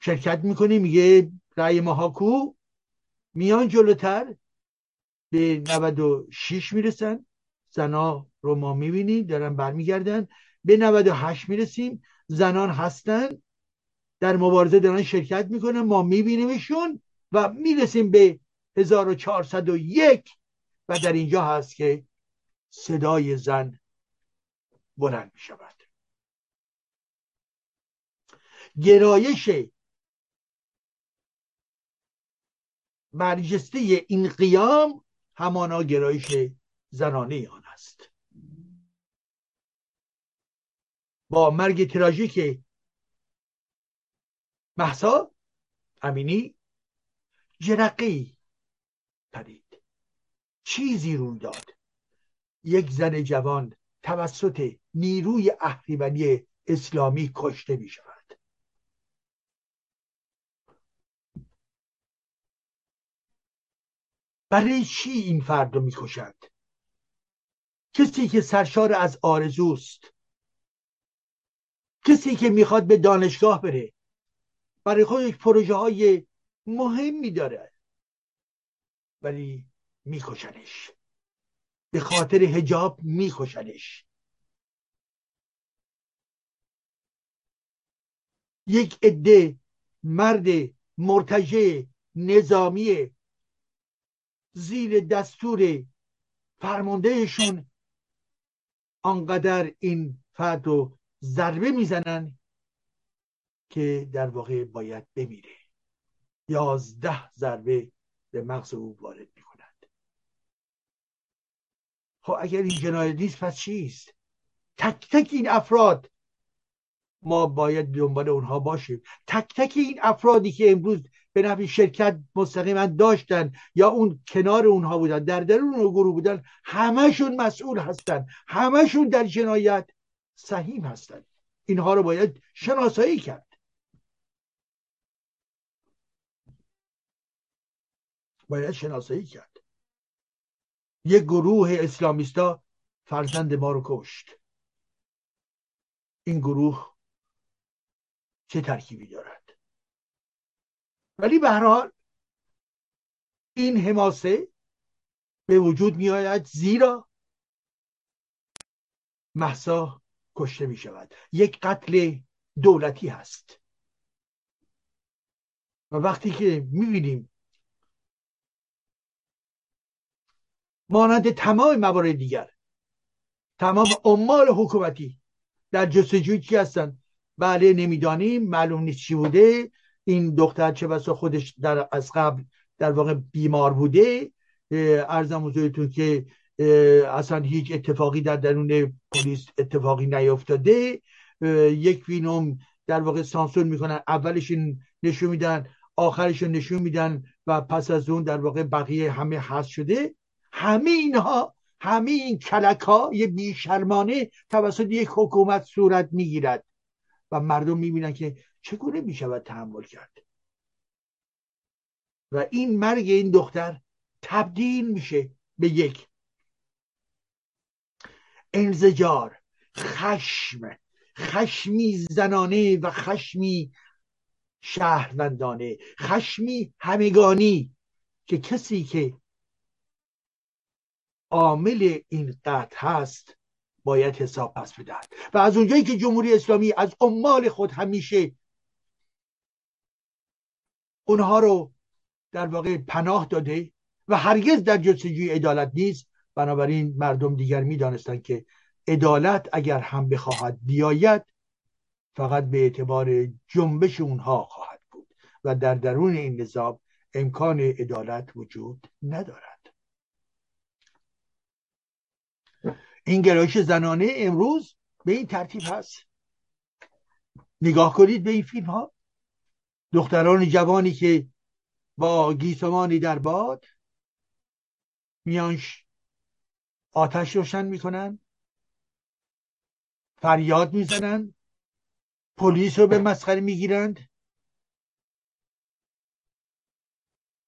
شرکت می‌کنه میگه رأی ماهاکو. میان جلوتر به 96 می‌رسن. زنا رو ما می‌بینیم دارن برمیگردن. به 98 می‌رسیم. زنان هستن. در مبارزه دارن شرکت می‌کنن. ما میبینیمشون و می‌رسیم به 1401 و در اینجا هست که صدای زن بلند می‌شود. گرایش برجسته این قیام همانا گرایش زنانه آن است. با مرگ تراژیک محسا امینی جرقی پرید چیزی روی داد. یک زن جوان توسط نیروی اهریمنی اسلامی کشته می شود. برای چی این فرد رو می‌کشند کسی که سرشار از آرزوست. کسی که می‌خواد به دانشگاه بره. برای خودش پروژه های مهمی داره. ولی میکشنش. به خاطر هجاب میکشنش. یک عده مرد مرتجه نظامی زیر دستور فرماندهشون آنقدر این فرد رو ضربه می‌زنن که در واقع باید بمیره. یازده ضربه به مغز او وارد می‌کنند. خب اگر این جنایت نیست پس چیست؟ تک تک این افراد ما باید دنبال اونها باشیم. تک تک این افرادی که امروز به نفع شرکت مستقیما داشتن یا اون کنار اونها بودن در درون اون گروه بودن همشون مسئول هستن. همشون در جنایت. سهیم هستن. اینها رو باید شناسایی کرد. باید شناسایی کرد. یک گروه اسلامیستا فرزند ما رو کشت این گروه چه ترکیبی دارد؟ ولی به هر حال این حماسه به وجود می آید زیرا محسا کشته می شود. یک قتل دولتی هست. و وقتی که می بینیم مانند تمام موارد دیگر تمام عمال حکومتی در جستجوی کی هستن بله نمی‌دانیم. معلوم نیست چی بوده. این دختر چه بسا خودش در از قبل در واقع بیمار بوده. ارزم حضورتون که اصلا هیچ اتفاقی در درون پلیس اتفاقی نیفتاده. یک فیلم در واقع سانسور می‌کنن. اولش نشون میدن آخرش نشون میدن و پس از اون در واقع بقیه همه حذف شده. همه اینها همه این کلک ها یه بیشرمانه توسط یک حکومت صورت می‌گیرد و مردم می‌بینن که چگونه می‌شود تحمل کرد. و این مرگ این دختر تبدیل میشه به یک انزجار خشم خشمی زنانه و خشمی شهروندانه خشمی همگانی که کسی که عامل این قتل هست باید حساب پس بدهد. و از اونجایی که جمهوری اسلامی از عمال خود همیشه اونها رو در واقع پناه داده و هرگز در جستجوی عدالت نیست بنابراین مردم دیگر می‌دانستند که عدالت اگر هم بخواهد بیاید فقط به اعتبار جنبش اونها خواهد بود و در درون این نظام امکان عدالت وجود ندارد. این گرایش زنانه امروز به این ترتیب هست. نگاه کنید به این فیلم ها. دختران جوانی که با گیسمانی در باد میانش آتش روشن می‌کنن فریاد می‌زنن پلیس رو به مسخره می‌گیرند.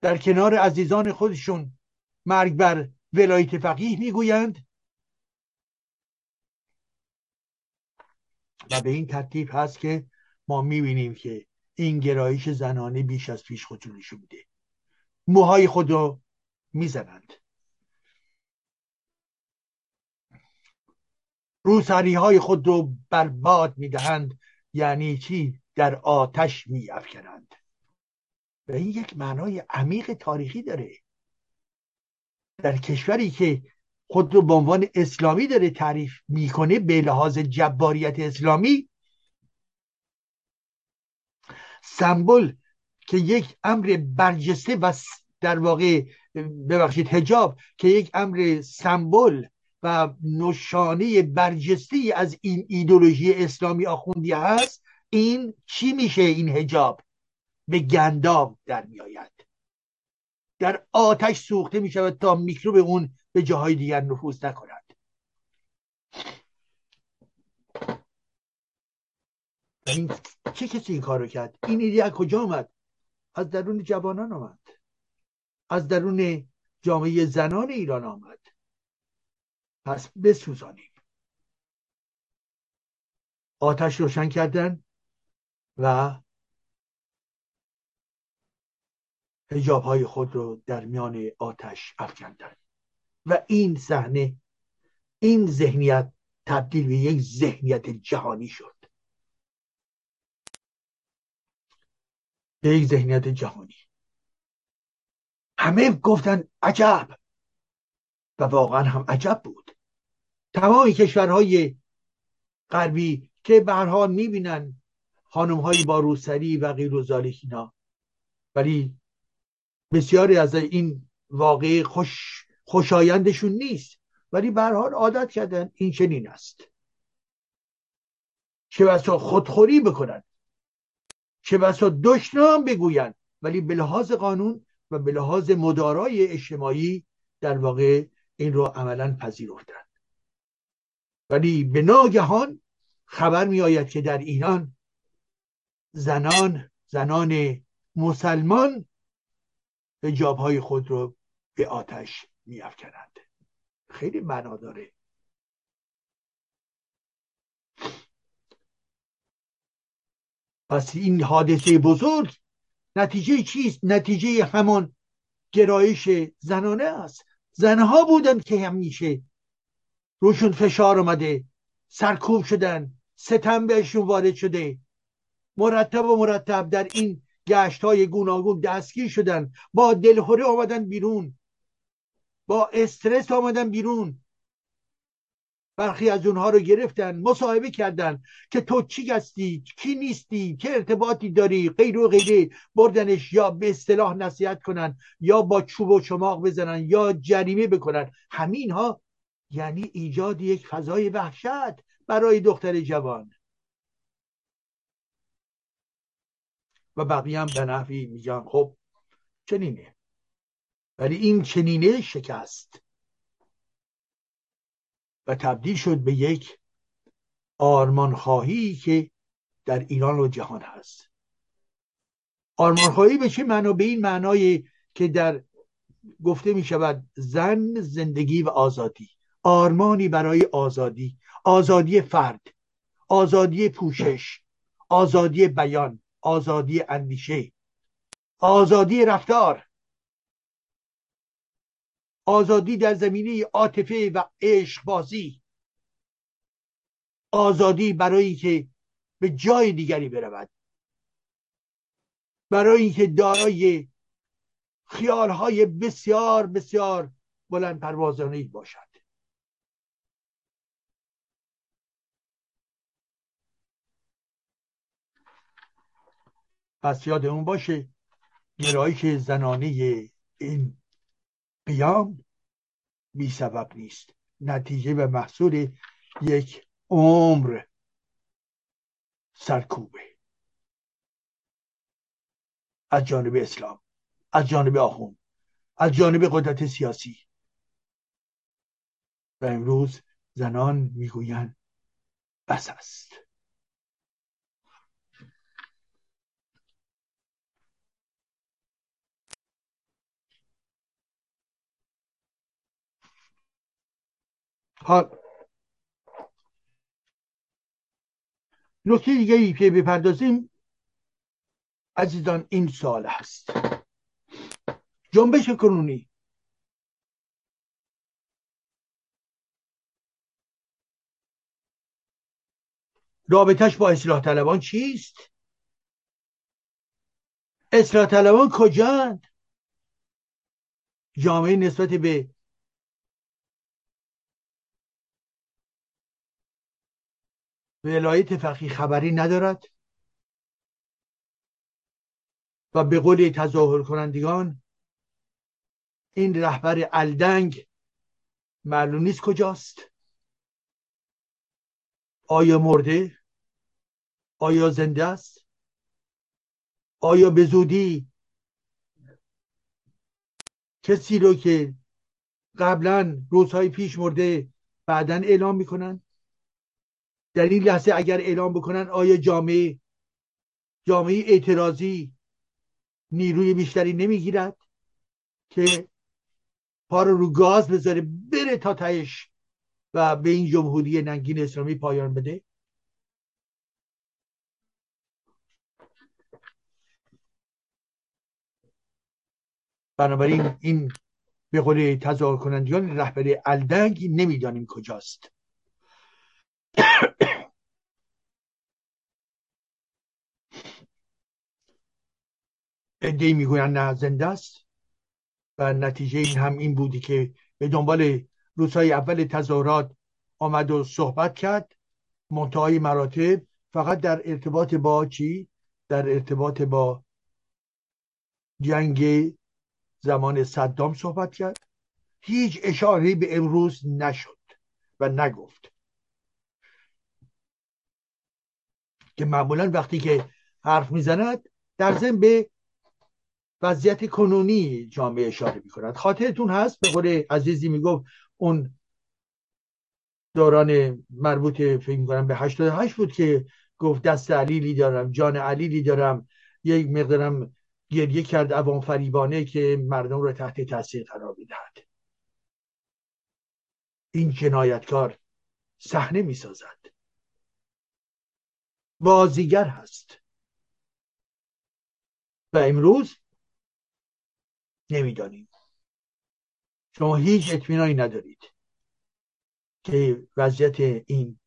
در کنار عزیزان خودشون مرگ بر ولایت فقیه می‌گویند. و به این ترتیب هست که ما می‌بینیم که این گرایش زنانه بیش از پیش خودشون نشون میده. موهای خود رو می‌زنند. روسری های خود رو برباد می‌دهند. یعنی چی؟ در آتش میافکنند. و این یک معنای عمیق تاریخی داره. در کشوری که خود رو به عنوان اسلامی داره تعریف می‌کنه به لحاظ جباریت اسلامی سمبل که یک امر برجسته و در واقع ببخشید هجاب که یک امر سمبل و نشانه برجسته از این ایدولوژی اسلامی آخوندی هست این چی میشه این هجاب به گنداب در میآید. در آتش سوخته می شود تا میکروب اون به جاهای دیگر نفوذ نکند. این چه کسی این کارو کرد؟ این ایده از کجا آمد از درون جوانان آمد از درون جامعه زنان ایران آمد. پس بسوزانیم. آتش روشن کردن و هجاب های خود رو در میان آتش افکندن. و این صحنه این ذهنیت تبدیل به یک ذهنیت جهانی شد. به یک ذهنیت جهانی. همه گفتن عجب و واقعا هم عجب بود. تمام کشورهای غربی که به هر حال می‌بینن خانم های با روسری و غیر و اینا. ولی بسیاری از این واقعی خوش خوشایندشون نیست. ولی به حال عادت کردن این چنین است. چه بسا خودخوری بکنن. چه بسا دشنام بگویند ولی به لحاظ قانون و به لحاظ مدارای اجتماعی در واقع این رو عملا پذیرفتن. ولی به ناگهان خبر می آید که در ایران زنان زنان مسلمان های خود رو به آتش می افکنند خیلی معنا داره. پس این حادثه بزرگ نتیجه چیست؟ نتیجه همان گرایش زنانه است. زنها بودند که همیشه روشون فشار آمده سرکوب شدن. ستم بهشون وارد شده. مرتب و مرتب در این گشت های گوناگون دستگیر شدن. با دلخوری آمدن بیرون. با استرس آمدن بیرون. برخی از اونها رو گرفتن مصاحبه کردن که تو چی هستی؟ کی نیستی؟ چه ارتباطی داری؟ غیر و غیره. بردنش یا به اصطلاح نصیحت کنن یا با چوب و چماق بزنن یا جریمه بکنن. همین ها یعنی ایجاد یک فضای وحشت برای دختر جوان. و بقیه هم به نحوی میگن خب چنینه. ولی این چنینه شکست. و تبدیل شد به یک آرمان خواهی که در ایران و جهان هست. آرمان خواهی به چه معنا؟ به این معنای که در گفته می شود زن زندگی و آزادی. آرمانی برای آزادی آزادی فرد آزادی پوشش آزادی بیان آزادی اندیشه آزادی رفتار آزادی در زمینه عاطفه و عشق بازی آزادی برای که به جای دیگری برود برای اینکه دارای خیالهای بسیار بسیار بلند پروازانه باشد. پس یادمون باشه گرایش زنانه این قیام بی سبب نیست. نتیجه و محصول یک عمر سرکوبه. از جانب اسلام از جانب آخون از جانب قدرت سیاسی. و امروز زنان می‌گویند بس است. حال. نکته دیگه ای که بپردازیم عزیزان این سال هست. جنبش کنونی. رابطش با اصلاح طلبان چیست؟ اصلاح طلبان کجاند؟ جامعه نسبت به ولایت فقیه خبری ندارد و به قول تظاهر کنندگان این رهبر الدنگ معلوم نیست کجاست. آیا مرده؟ آیا زنده است؟ آیا به زودی کسی رو که قبلا روزهای پیش مرده بعدا اعلام می‌کنن در این لحظه اگر اعلام بکنن آیا جامعه جامعه اعتراضی نیروی بیشتری نمی‌گیرد که پا رو رو گاز بذاره بره تا تهش و به این جمهوری ننگین اسلامی پایان بده؟ بنابراین این به قول تظاهر کنندگان رهبری الدنگ نمی‌دانیم کجاست. ادهی می‌گویند نه زنده است و نتیجه این هم این بودی که به دنبال روزهای اول تظاهرات آمد و صحبت کرد. منتهای مراتب فقط در ارتباط با چی؟ در ارتباط با جنگ زمان صدام صحبت کرد. هیچ اشاره به امروز نشد و نگفت. که معمولا وقتی که حرف می‌زند در ضمن به وضعیت کنونی جامعه اشاره می‌کند. خاطرتون هست؟ به قول عزیزی می‌گفت اون دوران مربوط فکر می‌کنم به 88 بود که گفت دست علیلی دارم جان علیلی دارم. یک مقدارم گریه کرد عوام فریبانه که مردم رو تحت تاثیر قرار می‌دهد. این جنایتکار صحنه می‌سازد. بازیگر هست. و امروز نمی‌دانیم. شما هیچ اطمینانی ندارید که وضعیت این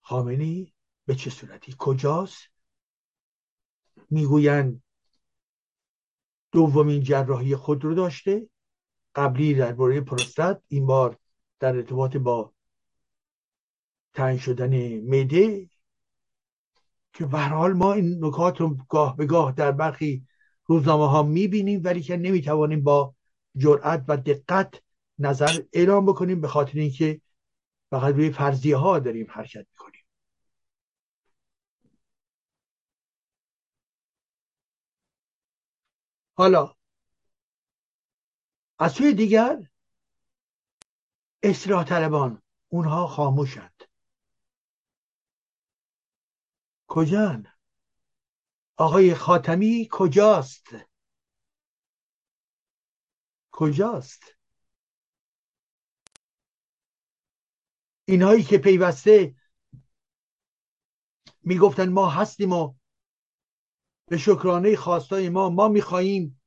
خامنی به چه صورتی کجاست؟ می‌گویند دومین جراحی خود رو داشته. قبلی درباره پروستات این بار در ارتباط با تنگ شدن مده که به حال ما این نکات رو گاه به گاه در برخی روزنامه ها می‌بینیم ولی که نمی‌توانیم با جرأت و دقت نظر اعلام بکنیم به خاطر اینکه فقط روی فرضیه ها داریم حرکت می‌کنیم. حالا از سوی دیگر اصلاح طلبان اونها خاموشند کجان؟ آقای خاتمی کجاست؟ کجاست؟ اینهایی که پیوسته می‌گفتن ما هستیم و به شکرانه خواستای ما ما می‌خواهیم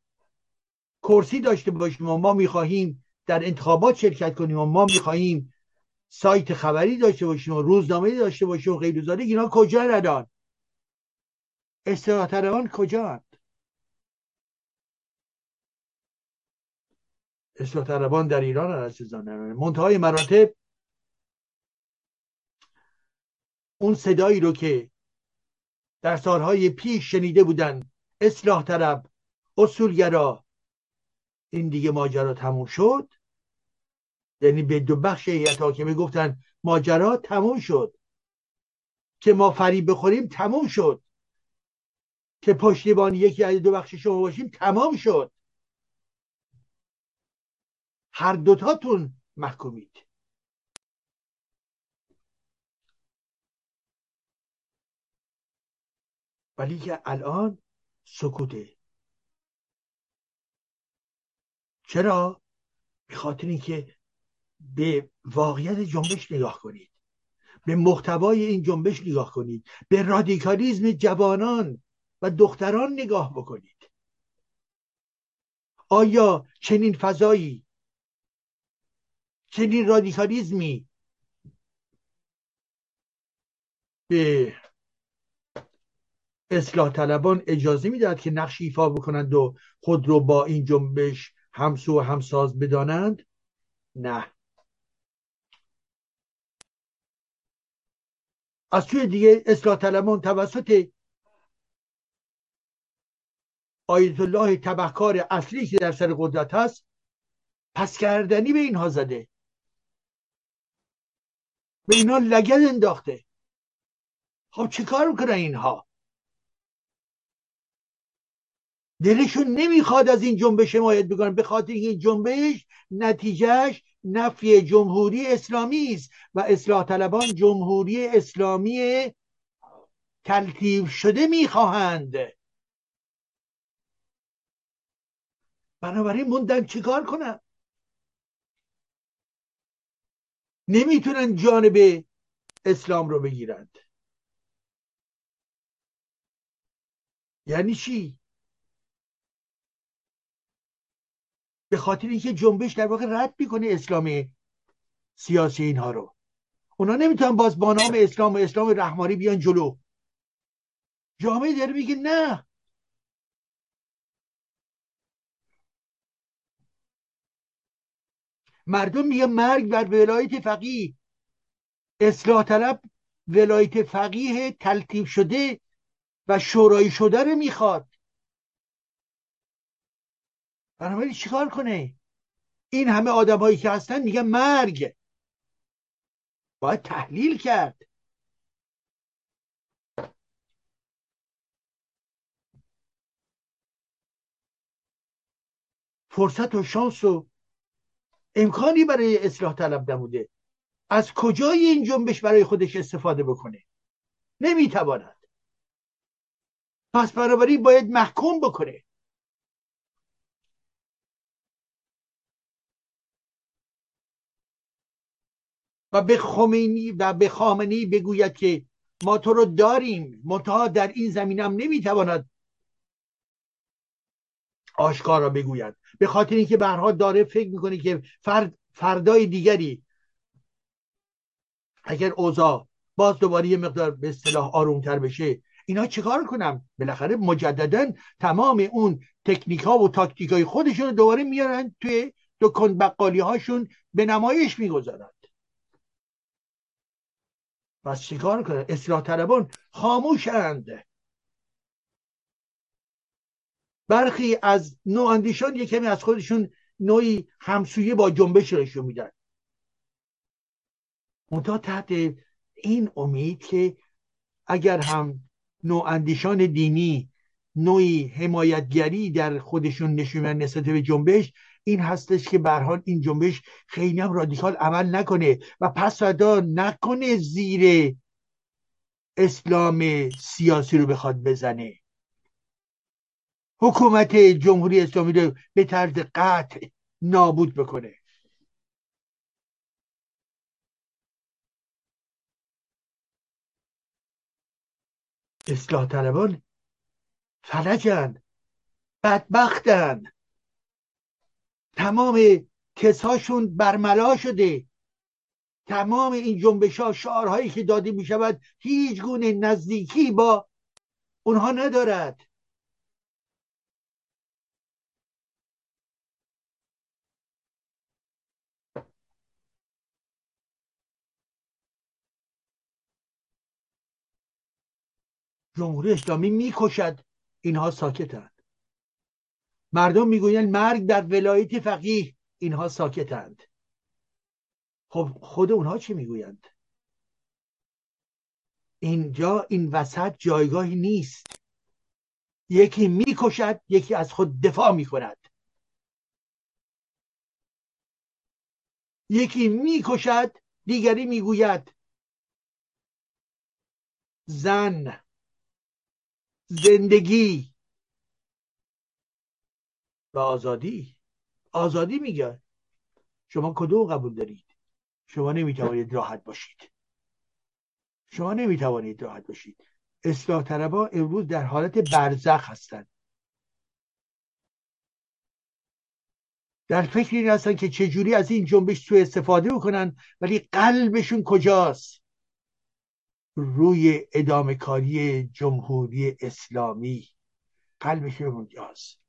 کرسی داشته باشیم و ما می‌خواهیم در انتخابات شرکت کنیم و ما می‌خواهیم سایت خبری داشته باشیم و روزنامه داشته باشیم و غیر اینا کجا ندان اصلاح کجا اصلاح طلبان در ایران عزیزان منتهای مراتب اون صدایی رو که در سالهای پیش شنیده بودن اصلاح طلب اصولگرا این دیگه ماجرا تموم شد. یعنی به دو بخش هیئت که گفتن ماجرا تموم شد. که ما فریب بخوریم تموم شد. که پشتیبانی یکی از دو بخش شما باشیم تمام شد. هر دوتاتون محکومید. ولی که الان سکوته. چرا؟ به خاطر اینکه به واقعیت جنبش نگاه کنید. به محتوای این جنبش نگاه کنید. به رادیکالیزم جوانان. و دختران نگاه بکنید. آیا چنین فضایی چنین رادیکالیزمی به اصلاح طلبان اجازه می‌دهد که نقش ایفا بکنند و خود رو با این جنبش همسو و همساز بدانند؟ نه. از توی دیگه اصلاح طلبان توسط آیت الله تبهکار اصلی که در سر قدرت هست پس کردنی به اینها زده. به اینها لگد انداخته. خب چه کار می‌کنن اینها؟ دلشون نمی‌خواد از این جنبش حمایت بکنن به خاطر این جنبش نتیجهش نفی جمهوری اسلامی است و اصلاح طلبان جمهوری اسلامی تلتیب شده می‌خواهند. بنابراین موندن چیکار کنن؟ نمی‌تونن جانب اسلام رو بگیرند. یعنی چی؟ به خاطر اینکه جنبش در واقع رد می‌کنه اسلام سیاسی اینها رو. اونا نمی‌تونن باز با نام اسلام و اسلام رحمانی بیان جلو. جامعه داره میگه نه. مردم میگه مرگ بر ولایت فقیه. اصلاح طلب ولایت فقیه تلتیب شده و شورایی شده رو می‌خواد. بنابراین چیکار کنه؟ این همه آدمایی که هستن میگن مرگ. باید تحلیل کرد. فرصت و شانس و امکانی برای اصلاح طلب نبوده از کجای این جنبش برای خودش استفاده بکنه؟ نمی‌تواند. پس بنابراین باید محکوم بکنه. و به خمینی و به خامنی بگوید که ما تو رو داریم. منتها در این زمینم نمی‌تواند آشکارا بگوید. به خاطر اینکه برها داره فکر می‌کنه که فرد فردای دیگری اگر اوضاع باز دوباره یه مقدار به اصطلاح آرومتر بشه اینا چیکار کنم؟ بالاخره مجددا تمام اون تکنیک ها و تاکتیک های خودشون رو دوباره میارن توی دکان بقالی هاشون به نمایش می‌گذارن. پس چیکار کنن اصلاح طلبان خاموشند. برخی از نواندیشان یک کمی از خودشون نوعی همسویه با جنبش نشون میدن. منتها تحت این امید که اگر هم نواندیشان دینی نوعی حمایتگری در خودشون نشون نسبت به جنبش این هستش که به حال این جنبش خیلی هم رادیکال عمل نکنه و پس فردا نکنه زیر اسلام سیاسی رو بخواد بزنه. حکومت جمهوری اسلامی رو به طرز قطع نابود بکنه. اصلاح طلبان فلجن بدبختن. تمام کساشون برملا شده. تمام این جنبش ها شعارهایی که داده می شود هیچ گونه نزدیکی با اونها ندارد. جمهوری اسلامی می‌کشد. اینها ساکتند. مردم می‌گویند مرگ در ولایت فقیه. اینها ساکتند. خب خود اونها چی می‌گویند؟ اینجا این وسط جایگاهی نیست. یکی می‌کشد یکی از خود دفاع می‌کند. یکی می‌کشد دیگری می‌گوید زن. زندگی. و آزادی. آزادی میگه. شما کدوم قبول دارید؟ شما نمی‌توانید راحت باشید. شما نمی‌توانید راحت باشید. اصلاح طلبا امروز در حالت برزخ هستند در فکر این هستن که چجوری از این جنبش سوء استفاده بکنن ولی قلبشون کجاست؟ روی ادامه کاری جمهوری اسلامی. قلبشون اونجاست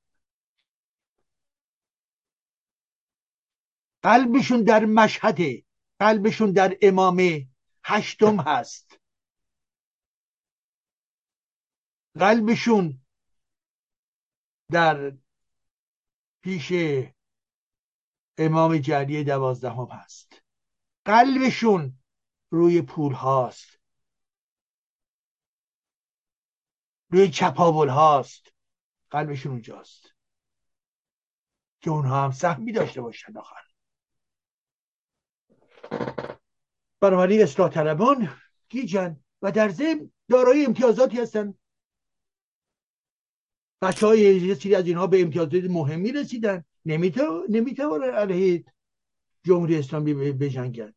قلبشون در مشهد قلبشون در امامه هشتم هست. قلبشون در پیش امام جعلی دوازدهم هست. قلبشون روی پول هاست. روی چپاول هاست قلبشون اونجاست. که اونها هم سهمی داشته باشن آخر. بنابراین اصلاح طلبان گیجن و در ضمن دارای امتیازاتی هستن. بچه های یه سری از اینها به امتیازات مهمی رسیدن. نمی‌توانن علیه جمهوری اسلامی بجنگن.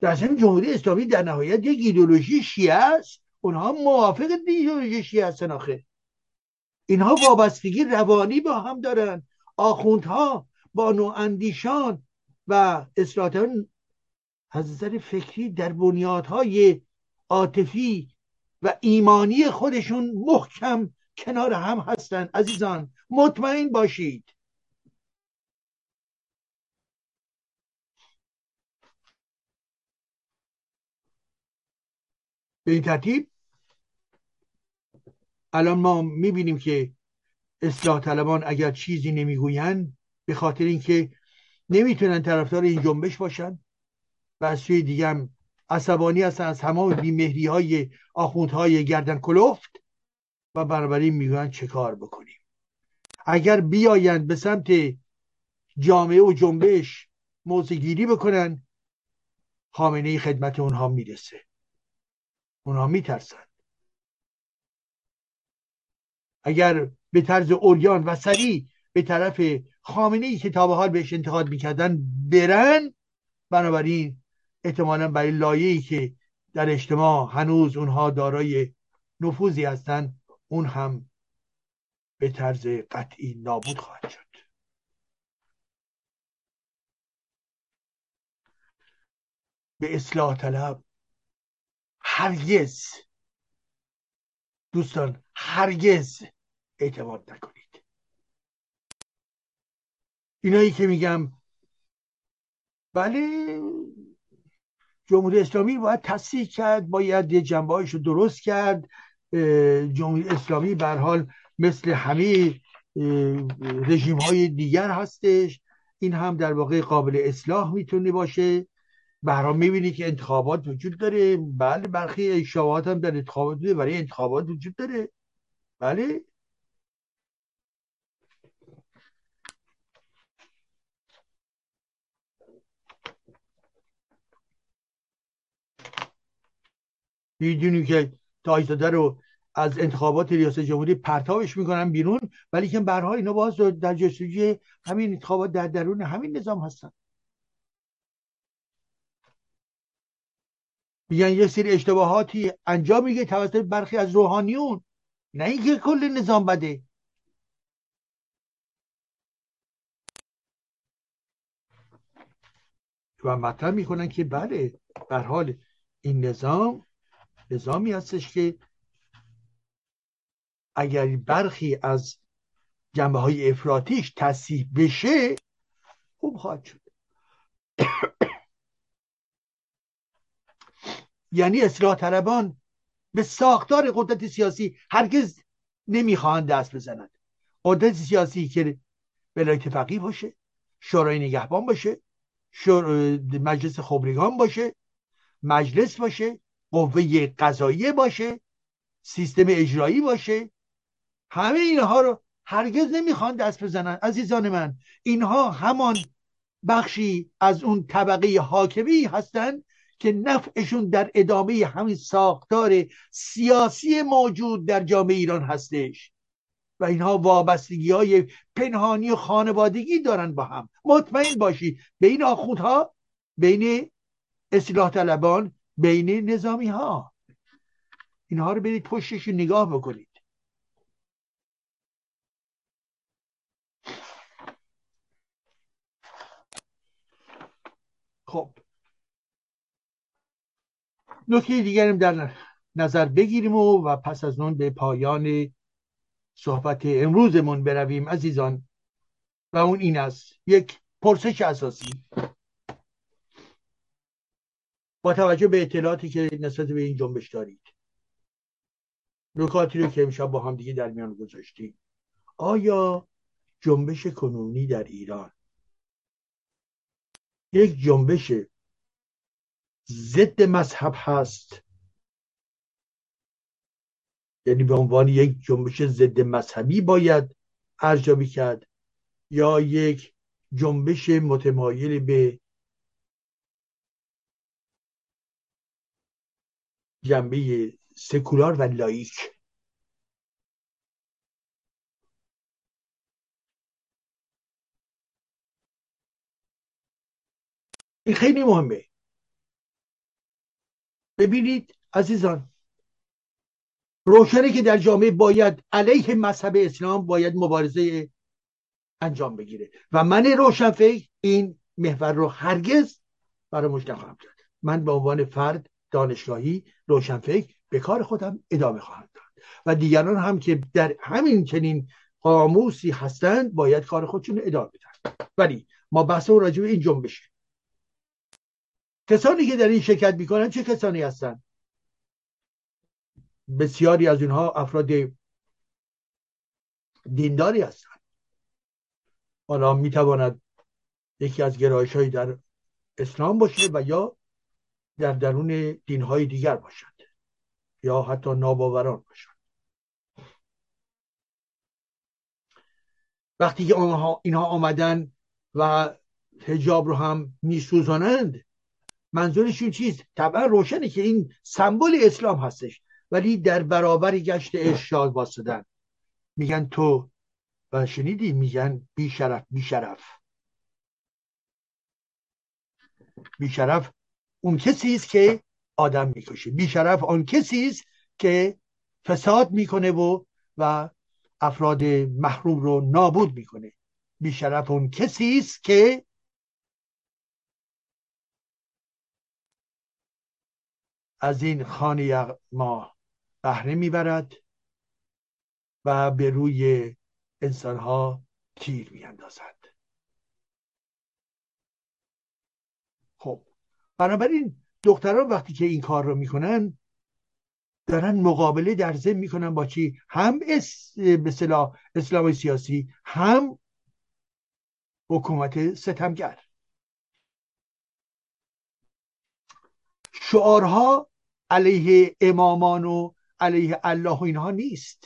در ضمن جمهوری اسلامی در نهایت یک ایدولوژی شیعه است. اونها موافق ایدولوژی شیعه هستن آخه. اینها وابستگی روانی با هم دارن. آخوندها با نواندیشان و اصلاحاتان از نظر فکری در بنیادهای عاطفی و ایمانی خودشون محکم کنار هم هستند عزیزان مطمئن باشید. به این ترتیب الان ما می‌بینیم که اصلاح طلبان اگر چیزی نمی‌گویند به خاطر اینکه نمی‌تونن طرفدار این جنبش باشن و از سوی دیگه هم عصبانی هستن از تمام بیمهری های آخوندهای گردن کلفت و بنابراین می‌گویند چه کار بکنیم. اگر بیایند به سمت جامعه و جنبش موزگیری بکنن خامنه خدمت اونها می‌رسه. اونها میترسن. اگر به طرز اوریان و سریع به طرف خامنه ای که تا به حال بهش انتقاد می‌کردن برن بنابراین احتمالا برای لایه‌ای که در اجتماع هنوز اونها دارای نفوذی هستند اون هم به طرز قطعی نابود خواهد شد. به اصلاح طلب هرگز دوستان هرگز اعتماد نکنید. اینایی که میگم بله جمهوری اسلامی باید تصدیح کرد باید یه جنبه رو درست کرد. جمهوری اسلامی به حال مثل همه رژیم های دیگر هستش. این هم در واقع قابل اصلاح می‌تونه باشه. برام می‌بینی که انتخابات وجود داره. بله برخی اشتباهات هم در انتخابات برای انتخابات وجود داره. بله. می‌دونیم که تاجزاده رو از انتخابات ریاست جمهوری پرتابش می‌کنن بیرون ولی که برها اینا باز در جستجوی همین انتخابات در درون همین نظام هستن. میگن یه سری اشتباهاتی انجام میگه توسط برخی از روحانیون. نه اینکه کل نظام بده. و مطرح می‌کنن که بله بر حال این نظام نظامی هستش که اگر برخی از جنبه های افراتیش تصیح بشه خوب خواهد شد. یعنی اصلاح طلبان به ساختار قدرت سیاسی هرگز نمی‌خواهند دست بزنند. قدرت سیاسی که ولایت فقیه باشه شورای نگهبان باشه مجلس خبرگان باشه مجلس باشه قوه قضاییه باشه سیستم اجرایی باشه. همه اینها رو هرگز نمی‌خوان دست بزنن. عزیزان من اینها همان بخشی از اون طبقه حاکمی هستند که نفعشون در ادامه همین ساختار سیاسی موجود در جامعه ایران هستش. و اینها وابستگی های پنهانی و خانوادگی دارن با هم. مطمئن باشی بین آخوندها بین اصلاح طلبان بین نظامی ها اینها رو برید پشتش نگاه بکنید. خب. نکته دیگریم در نظر بگیریم و, و پس از اون به پایان صحبت امروزمون برویم عزیزان. و اون این است. یک پرسش اساسی. با توجه به اطلاعاتی که نسبت به این جنبش دارید. نکاتی رو که امشب با هم دیگه در میان گذاشتیم. آیا جنبش کنونی در ایران یک جنبش ضد مذهب هست؟ یعنی به عنوان یک جنبش ضد مذهبی باید ارزیابی کرد یا یک جنبش متمایل به جنبه سکولار و لایک. این خیلی مهمه. ببینید عزیزان روشنه که در جامعه باید علیه مذهب اسلام باید مبارزه انجام بگیره. و من روشنفکر این محور رو هرگز فراموش نخواهم کرد. من به عنوان فرد دانشگاهی روشنفکر به کار خودم ادامه خواهم داد. و دیگران هم که در همین چنین قاموسی هستند باید کار خودشون ادامه بدن. ولی ما بحث راجع به این جنبشه. کسانی که در این شرکت می‌کنن چه کسانی هستند بسیاری از اینها افراد دینداری هستند حالا می‌تواند یکی از گرایش های در اسلام باشه و یا در درون دینهای دیگر باشد یا حتی ناباوران باشد. وقتی که آنها اینها آمدن و هجاب رو هم میسوزانند منظورشون چیست؟ طبعا روشنه که این سمبل اسلام هستش ولی در برابر گشت ارشاد واسدن میگن تو و شنیدی؟ میگن بیشرف بیشرف. بیشرف اون کسی است که آدم می‌کشه. بیشرف آن کسی است که فساد می‌کنه و و افراد محروم رو نابود می‌کنه. بیشرف اون کسی است که از این خانه ما بهره می‌برد و به روی انسانها تیر میاندازد. خب بنابراین دختران وقتی که این کار رو می‌کنن دارن مقابله در ضمن می‌کنن با چی هم اس به اسلام سیاسی هم حکومت ستمگر. شعارها علیه امامان و علیه الله و اینها نیست.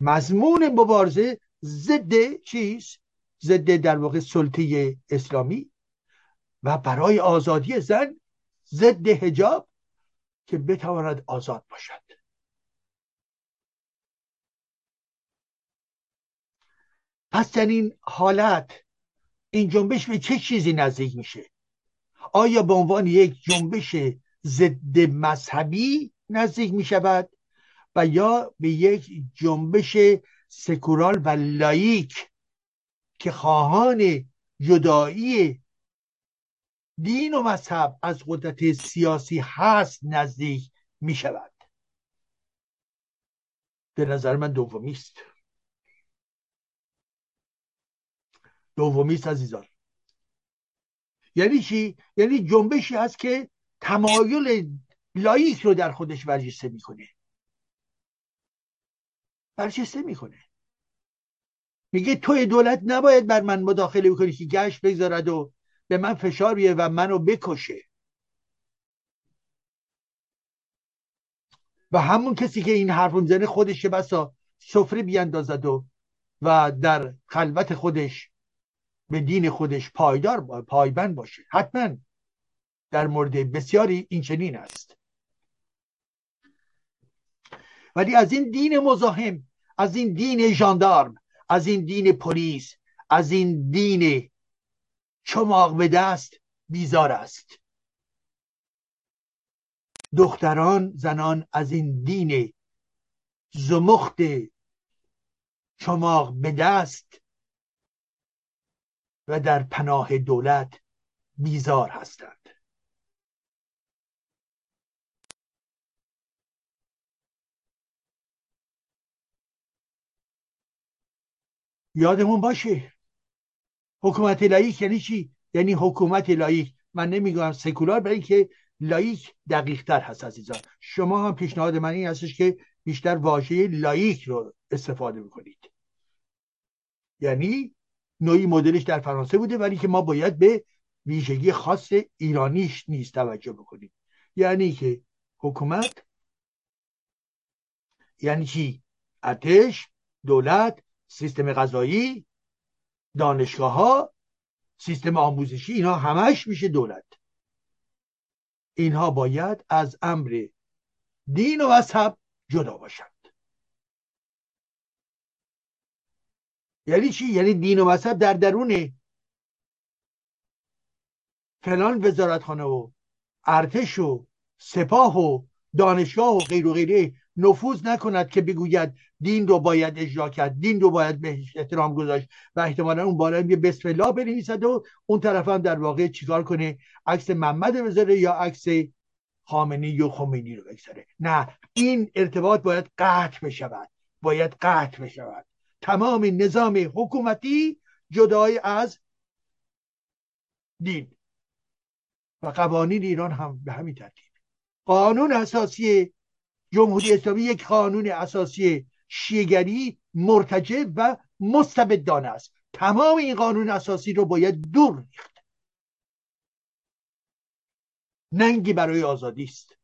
مضمون مبارزه ضد چیز ضد در واقع سلطه اسلامی. و برای آزادی زن ضد هجاب که بتواند آزاد باشد. پس در این حالت این جنبش به چه چیزی نزدیک میشه؟ آیا به عنوان یک جنبش ضد مذهبی نزدیک می شود و یا به یک جنبش سکورال و لایک که خواهان جدایی دین و مذهب از قدرت سیاسی هست نزدیک می شود به نظر من دومی است. دومی است عزیزان. یعنی چی؟ یعنی جنبشی هست که تمایل لایک رو در خودش برجسته می‌کنه. برجسته می‌کنه. میگه توی دولت نباید بر من مداخله بکنی که گشت بگذارد و به من فشار بیه و منو بکشه. و همون کسی که این حرف می‌زنه خودش بسا سفره بیاندازد و و در خلوت خودش به دین خودش پایدار پایبند باشه. حتما در مورد بسیاری این چنین است. ولی از این دین مزاحم از این دین ژاندارم از این دین پلیس از این دین چماق به دست بیزار است. دختران زنان از این دین زمخت چماق به دست و در پناه دولت بیزار هستند. یادمون باشه حکومت لائیک یعنی چی؟ یعنی حکومت لائیک من نمیگم سکولار برای اینکه لائیک دقیق تر هست عزیزان. شما هم پیشنهاد من این هستش که بیشتر واژه لائیک رو استفاده بکنید. یعنی نوعی مدلش در فرانسه بوده ولی که ما باید به ویژگی خاص ایرانیش نیست توجه بکنیم. یعنی که حکومت یعنی چی؟ ارتش دولت سیستم غذایی دانشگاه ها سیستم آموزشی اینها همش میشه دولت. اینها باید از امر دین و مذهب جدا باشند. یعنی چی؟ یعنی دین و مذهب در درون فلان وزارتخانه و ارتش و سپاه و دانشگاه و غیر و غیره نفوذ نکند که بگوید دین رو باید اجرا کرد دین رو باید به احترام گذاشت و احتمالا اون بالا یه بسم الله بنویسد و اون طرف هم در واقع چیکار کنه؟ عکس محمد بذاره یا عکس خامنی یا خمینی رو بگذاره. نه این ارتباط باید قطع بشود باید قطع بشود. تمام نظام حکومتی جدای از دین و قوانین ایران هم به همین ترتیب. قانون اساسی جمهوری اسلامی یک قانون اساسی شیگری مرتجع و مستبدانه است. تمام این قانون اساسی رو باید دور ریخت. ننگی برای آزادی است.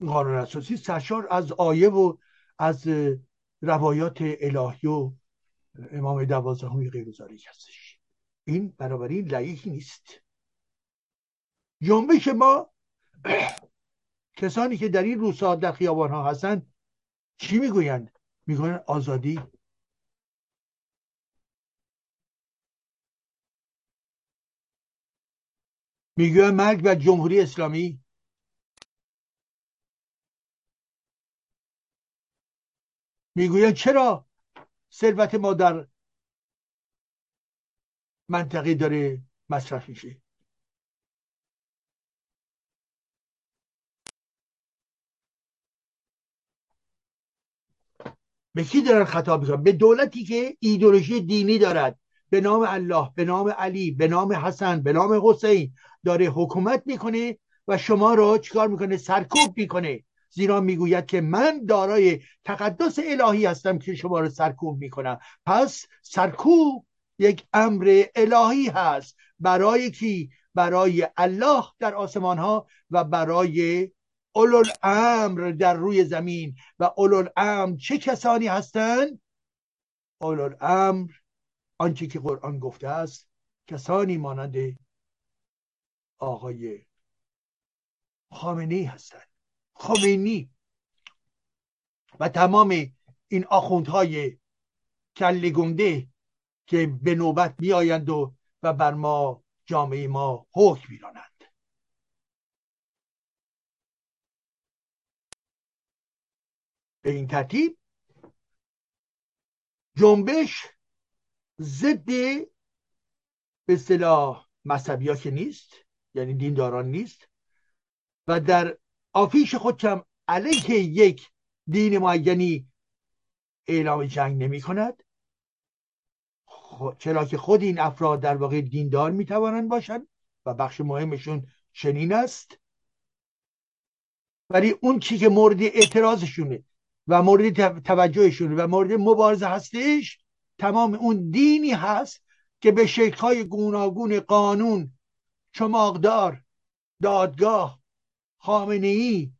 قانون اساسی سرشار از آیه و از روایات الهی و امام دوازدهمی غیر هستش. این بنابراین لعیک نیست. جنبش ما کسانی که در این روزها در خیابان ها هستن چی می‌گویند؟ می‌گویند آزادی. می‌گویند مرگ و جمهوری اسلامی. می‌گویند چرا ثروت ما در منطقه داره مصرف میشه؟ به کی دارن خطاب می‌کنن؟ به دولتی که ایدولوژی دینی دارد. به نام الله به نام علی به نام حسن به نام حسین داره حکومت می‌کنه و شما رو چیکار می‌کنه؟ سرکوب می‌کنه. زیرا می‌گوید که من دارای تقدس الهی هستم که شما رو سرکوب می‌کنم. پس سرکوب یک امر الهی هست. برای کی؟ برای الله در آسمان ها و برای اولو امر در روی زمین و اولو امر چه کسانی هستند؟ اولو امر آنچه که قرآن گفته است کسانی مانند آقای خامنی هستند. خمینی و تمام این آخوندهای کلی گنده که به نوبت میآیند و و بر ما جامعه ما حکم میرانند به این ترتیب جنبش ضد به اصطلاح مذهبی که نیست یعنی دینداران نیست و در آفیش خود هم علیه یک دین معینی اعلام جنگ نمی کند. چرا که خود این افراد در واقع دیندار می توانند باشند و بخش مهمشون چنین است. ولی اون چی که مورد اعتراضشونه. و مورد توجهشون و مورد مبارزه هستش تمام اون دینی هست که به شکلهای گوناگون قانون چماقدار دادگاه خامنه ای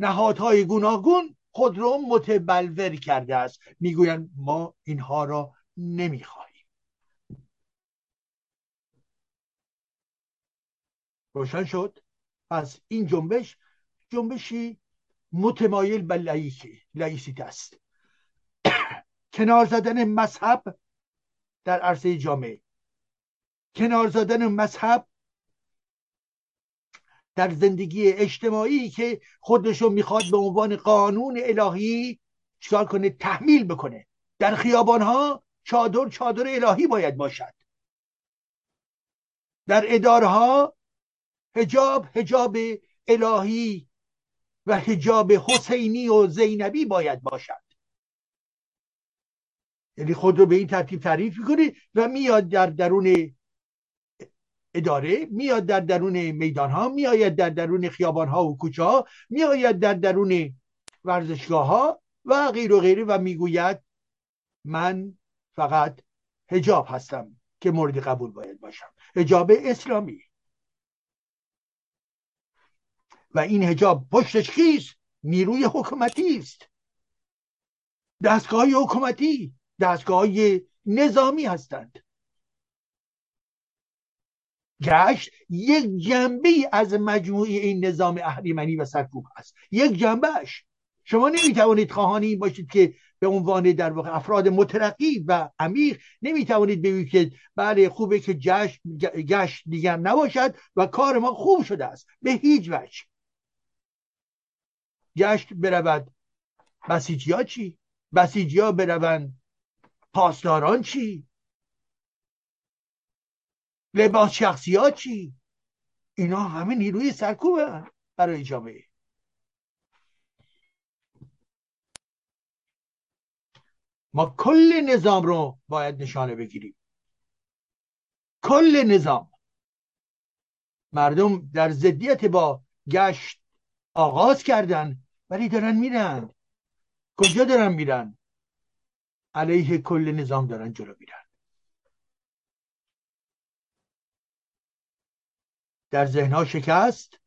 نهادهای گوناگون خود رو متبلور کرده است. می‌گویند ما اینها را نمی‌خواهیم. روشن شد؟ پس این جنبش جنبشی متمایل به لعیسیت است. کنار زدن مذهب در عرصه جامعه. کنار زدن مذهب در زندگی اجتماعی که خودشو می‌خواد به عنوان قانون الهی چکار کنه؟ تحمیل بکنه. در خیابان ها چادر چادر الهی باید باشد. در ادارها هجاب هجاب الهی و هجاب حسینی و زینبی باید باشد. یعنی خود رو به این ترتیب تعریف می‌کنه و میاد در درون اداره میاد در درون میدان ها میآید در درون خیابان ها و کوچه ها میآید در درون ورزشگاه ها و غیر و غیره و می‌گوید من فقط هجاب هستم که مورد قبول باید باشم. هجاب اسلامی. و این هجاب پشتش کیست؟ نیروی حکومتی است. دستگاه حکومتی دستگاه نظامی هستند. گشت یک جنبه از مجموعه این نظام اهریمنی و سرکوب است. یک جنبهش شما نمی‌توانید خواهان این باشید که به عنوان در واقع افراد مترقی و عمیق نمی‌توانید بگویید که بله خوبه که جشن گشت دیگر نباشد و کار ما خوب شده است. به هیچ وجه. گشت برود بسیجی ها چی؟ بسیجی ها بروند پاسداران چی؟ لباس شخصی ها چی؟ اینا همه نیروی سرکوبه برای جامعه ما کل نظام رو باید نشانه بگیریم کل نظام مردم در ضدیت با گشت آغاز کردن ولی دارن میرن. کجا دارن میرن؟ علیه کل نظام دارن جلو میرن. در ذهنها شکست.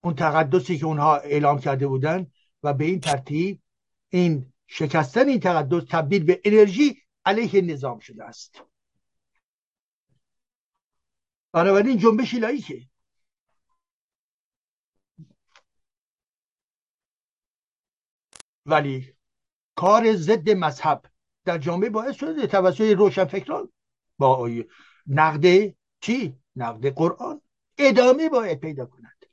اون تقدسی که اونها اعلام کرده بودن و به این ترتیب این شکستن این تقدس تبدیل به انرژی علیه نظام شده است. بنابراین جنبش لایکه ولی کار ضد مذهب در جامعه باعث شده توسط روشنفکران با نقد چی؟ نقد قرآن ادامه باید پیدا کند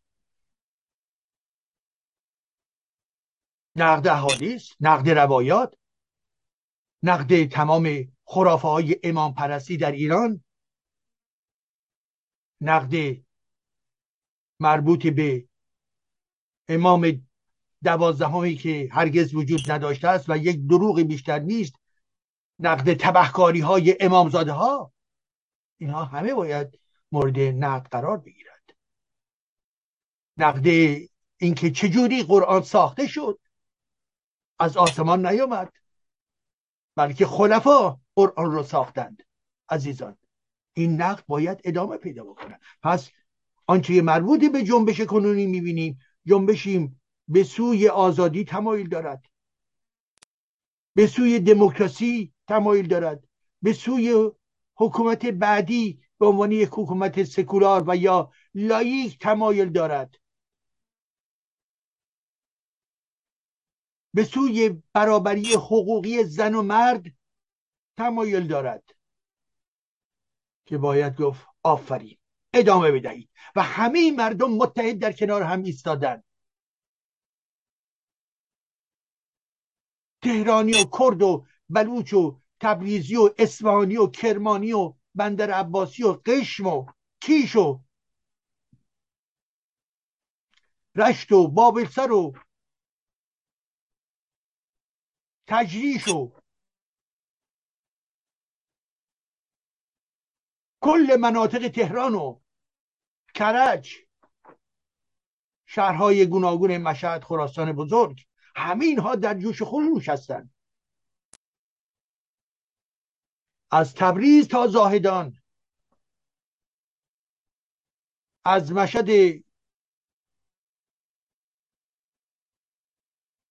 نقد احادیث نقد روایات نقد تمام خرافه های امام پرستی در ایران نقد مربوط به امام دوازدهمی که هرگز وجود نداشته است و یک دروغ بیشتر نیست نقد تبهکاری های امامزاده ها اینها همه باید مورد نقد قرار بگیرد نقد اینکه چجوری قرآن ساخته شد از آسمان نیامد بلکه خلفا قرآن رو ساختند. عزیزان این نقد باید ادامه پیدا بکنه. پس آنچه مربوطی به جنبش کنونی می‌بینیم جنبشیم به سوی آزادی تمایل دارد. به سوی دموکراسی تمایل دارد. به سوی حکومت بعدی به عنوان یک حکومت سکولار و یا لایک تمایل دارد. به سوی برابری حقوقی زن و مرد تمایل دارد. که باید گفت آفرین. ادامه بدهید. و همه مردم متحد در کنار هم ایستادند تهرانی و کرد و بلوچ و تبریزی و اصفهانی و کرمانی و بندر عباسی و قشم و کیش و رشت و بابلسر و تجریش و کل مناطق تهران و کرج. شهرهای گوناگون مشهد خراسان بزرگ. همه اینها در جوش خروش هستند از تبریز تا زاهدان. از مشهد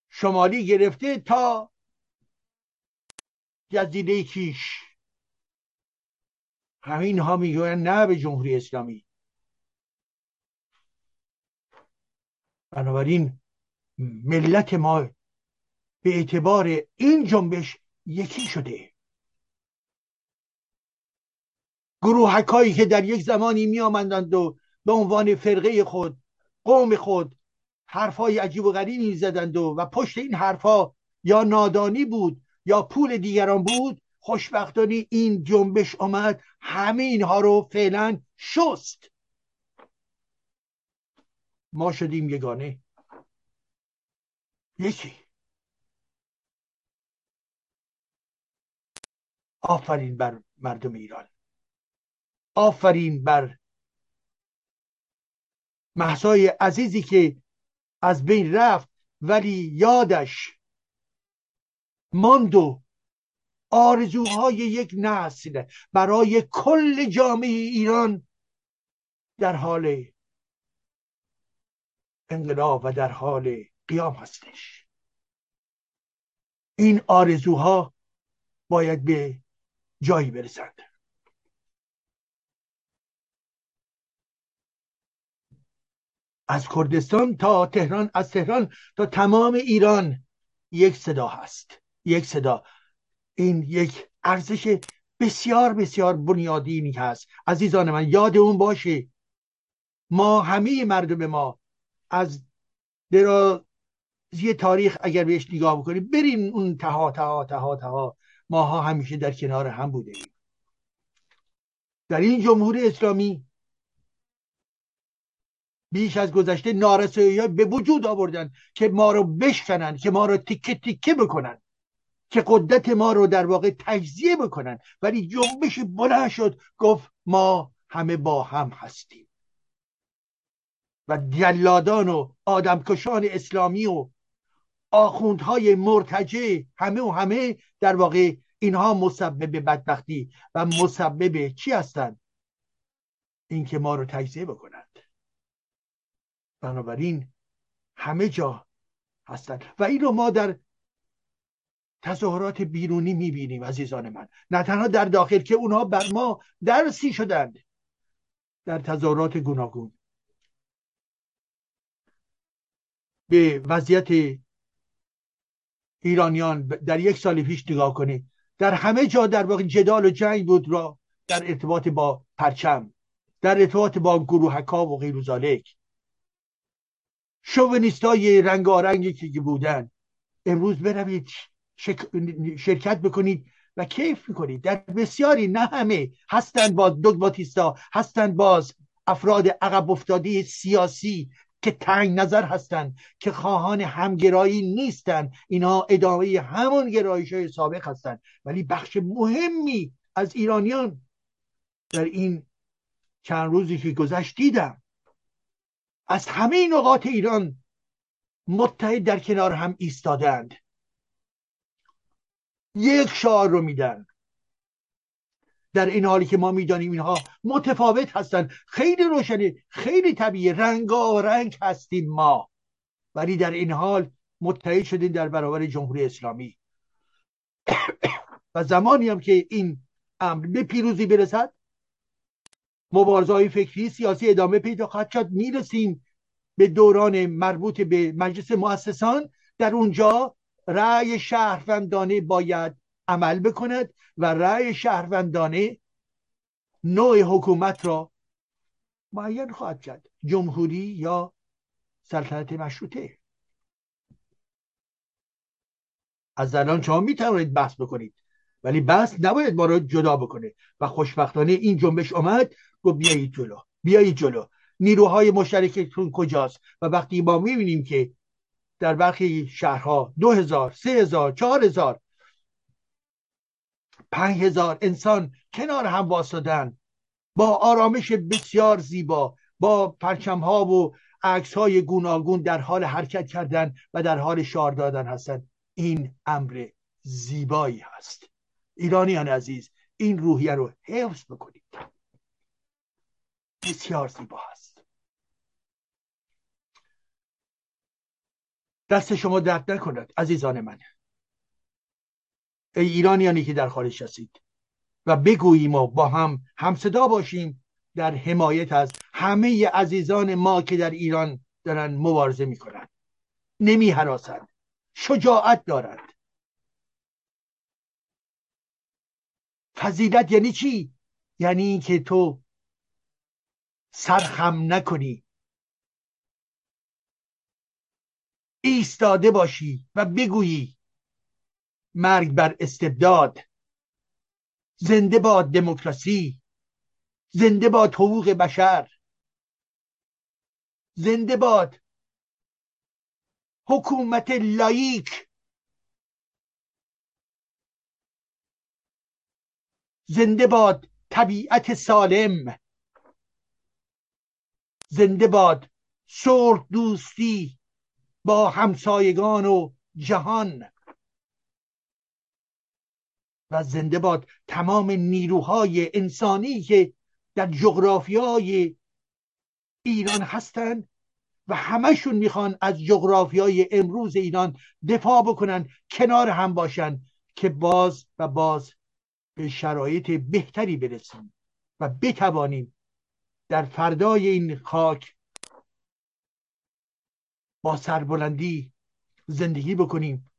شمالی گرفته تا جزیره کیش. همین ها می‌گویند نه به جمهوری اسلامی. بنابراین ملت ما به اعتبار این جنبش یکی شده. گروهکایی که در یک زمانی می آمدند و به عنوان فرقه خود قوم خود حرفهای عجیب و غریبی زدند و, و پشت این حرفها یا نادانی بود یا پول دیگران بود خوشبختانه این جنبش آمد همه اینها رو فعلا شست. ما شدیم یگانه. یکی. آفرین بر مردم ایران. آفرین بر محسای عزیزی که از بین رفت ولی یادش ماند و آرزوهای یک نسل برای کل جامعه ایران در حال انقلاب و در حال قیام هستش. این آرزوها باید به جایی برسند از کردستان تا تهران از تهران تا تمام ایران یک صدا هست. یک صدا. این یک ارزش بسیار بسیار بنیادینی هست. عزیزان من یاد اون باشه. ما همه مردم ما از درازی تاریخ اگر بهش نگاه بکنیم بریم اون تها تها تها تها. ماها همیشه در کنار هم بوده در این جمهوری اسلامی بیش از گذشته نارسایی به وجود آوردن که ما رو بشکنن که ما رو تیکه تیکه بکنن که قدرت ما رو در واقع تجزیه بکنن. ولی جنبش بلند شد گفت ما همه با هم هستیم. و جلادان و آدمکشان اسلامی و آخوندهای مرتجع همه و همه در واقع اینها مسبب بدبختی و مسبب چی هستند اینکه ما رو تجزیه بکنند. بنابراین همه جا هستند و این رو ما در تظاهرات بیرونی می‌بینیم عزیزان من. نه تنها در داخل که اونها بر ما درسی شدند در تظاهرات گوناگون. به وضعیت ایرانیان در یک سال پیش نگاه کنید. در همه جا در واقع جدال و جنگ بود را در ارتباط با پرچم در ارتباط با گروهکا و غیر ذالک شوونیستای رنگارنگی که بودن. امروز بروید شرکت بکنید و کیف می‌کنید. در بسیاری نه همه هستند باز دوگماتیستا هستند باز افراد عقب افتاده سیاسی که تنگ نظر هستند که خواهان همگرایی نیستند. اینا ادامه همون گرایش های سابق هستند. ولی بخش مهمی از ایرانیان در این چند روزی که گذشت دیدم از همه نقاط ایران متحد در کنار هم ایستادند. یک شعار رو میدن. در این حالی که ما می‌دانیم اینها متفاوت هستند خیلی روشنی خیلی طبیعی. رنگ هستیم ما. ولی در این حال متحد شدیم در برابر جمهوری اسلامی. و زمانی هم که این امر به پیروزی برسد مبارزه فکری سیاسی ادامه پیدا خواهد شد. می‌رسیم به دوران مربوط به مجلس مؤسسان. در اونجا رأی شهروندانه باید عمل بکند و رأی شهروندانه نوع حکومت را معین خواهد کرد. جمهوری یا سلطنت مشروطه. از الان شما می توانید بحث بکنید ولی بحث نباید ما رو جدا بکنه. و خوشبختانه این جنبش آمد گفت بیایید جلو بیایید جلو. نیروهای مشترکتون کجاست؟ و وقتی ما می‌بینیم که در برخی شهرها دو هزار سه هزار چهار هزار پنج هزار انسان کنار هم واسدن با آرامش بسیار زیبا با پرچم ها و عکس های گوناگون در حال حرکت کردن و در حال شار دادن هستند این امر زیبایی هست. ایرانیان عزیز این روحیه رو حفظ بکنید. بسیار زیبا هست. دست شما درد نکند عزیزان من. ای ایرانیانی که در خارج هستید. و بگوییم و با هم همصدا باشیم در حمایت از همه عزیزان ما که در ایران دارن مبارزه می‌کنند نمی حراسند شجاعت دارند فضیلت یعنی چی؟ یعنی اینکه تو سرخم نکنی. ایستاده باشی و بگویی مرگ بر استبداد زنده باد دموکراسی زنده باد حقوق بشر زنده باد حکومت لایک زنده باد طبیعت سالم. زنده باد صلح دوستی با همسایگان و جهان. و زنده باد. تمام نیروهای انسانی که در جغرافیای ایران هستند و همشون می‌خوان از جغرافی های امروز ایران دفاع بکنن کنار هم باشن که باز و باز به شرایط بهتری برسیم و بتوانیم در فردای این خاک با سربلندی زندگی بکنیم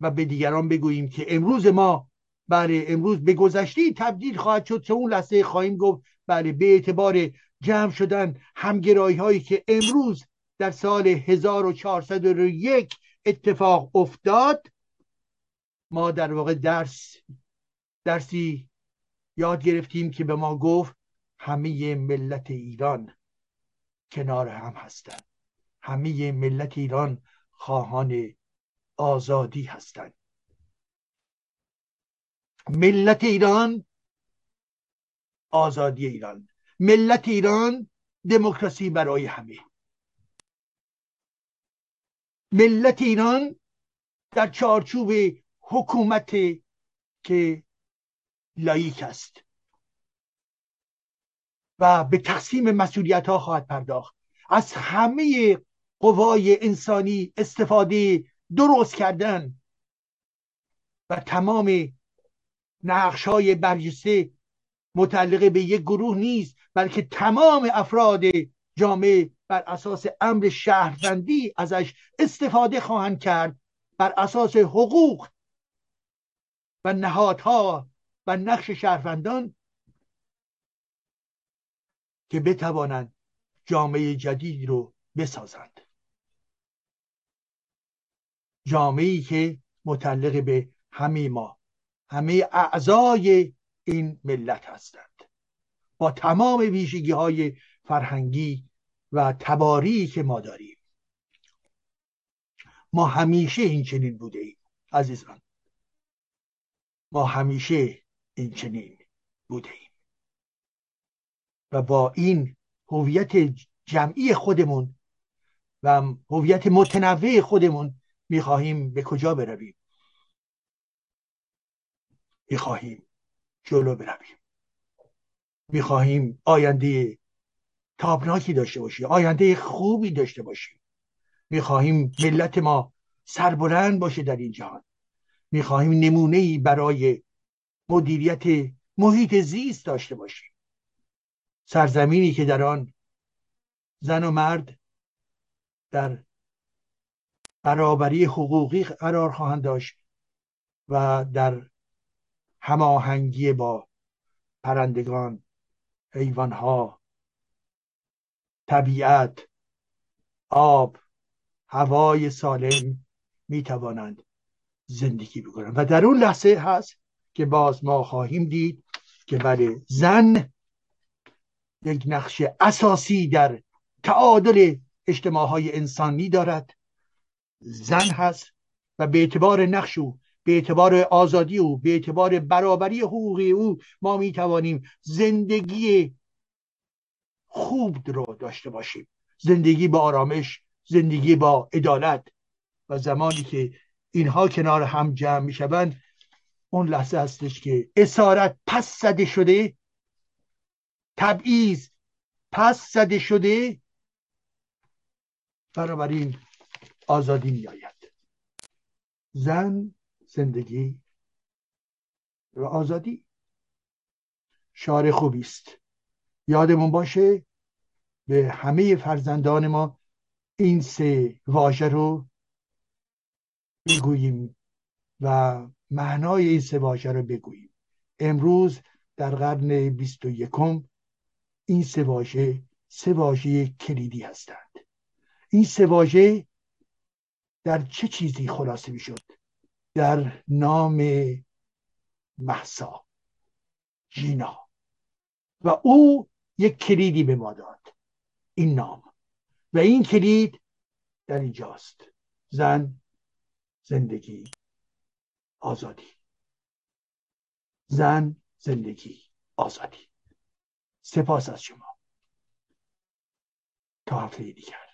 و به دیگران بگوییم که امروز ما بله امروز به گذشته تبدیل خواهد شد چه اون لحظه خواهیم گفت. بله به اعتبار جمع شدن همگرایی هایی که امروز در سال 1401 اتفاق افتاد ما در واقع درس درسی یاد گرفتیم که به ما گفت همه ملت ایران کنار هم هستند. همه ملت ایران خواهان آزادی هستند. ملت ایران آزادی ایران. ملت ایران دموکراسی برای همه. ملت ایران در چارچوب حکومت که لایک است. و به تقسیم مسئولیت ها خواهد پرداخت. از همه قوای انسانی استفاده درست کردن و تمام نقش های برجسته متعلقه به یک گروه نیست بلکه تمام افراد جامعه بر اساس امر شهروندی ازش استفاده خواهند کرد بر اساس حقوق و نهادها و نقش شهروندان که بتوانند جامعه جدید رو بسازند. جامعه که متعلق به همه ما همه اعضای این ملت هستند. با تمام ویژگی های فرهنگی و تباری که ما داریم. ما همیشه این چنین بوده ایم عزیزان. ما همیشه این چنین بوده ایم و با این هویت جمعی خودمون و هویت متنوع خودمون می‌خواهیم به کجا برویم؟ می‌خواهیم جلو برویم. می‌خواهیم آینده تابناکی داشته باشیم آینده خوبی داشته باشیم. می‌خواهیم ملت ما سربلند باشه در این جهان. می‌خواهیم نمونه ای برای مدیریت محیط زیست داشته باشیم. سرزمینی که در آن زن و مرد در برابری حقوقی قرار خواهند داشت و در هماهنگی با پرندگان حیوانها طبیعت آب هوای سالم می توانند زندگی بکنند. و در اون لحظه هست که باز ما خواهیم دید که بله زن یک نقش اساسی در تعادل اجتماع های انسانی دارد. زن هست و به اعتبار نقش او به اعتبار آزادی او به اعتبار برابری حقوقی او ما می توانیم زندگی خوب رو داشته باشیم. زندگی با آرامش زندگی با عدالت و زمانی که اینها کنار هم جمع می شوند اون لحظه هستش که اسارت پس زده شده تبعیض پس زده شده بنابراین آزادی می آید زن زندگی و آزادی شعار خوبی است. یادمون باشه به همه فرزندان ما این سه واژه رو بگوییم و معنای این سه واژه رو بگوییم. امروز در قرن بیست و یکم این سه واژه سه واژه کلیدی هستند. این سه واژه در چه چیزی خلاصه می‌شد؟ در نام محسا جینا و او یک کلیدی به ما داد این نام. و این کلید در اینجاست. زن زندگی آزادی. زن زندگی آزادی. سپاس از شما. تا هفته دیگر.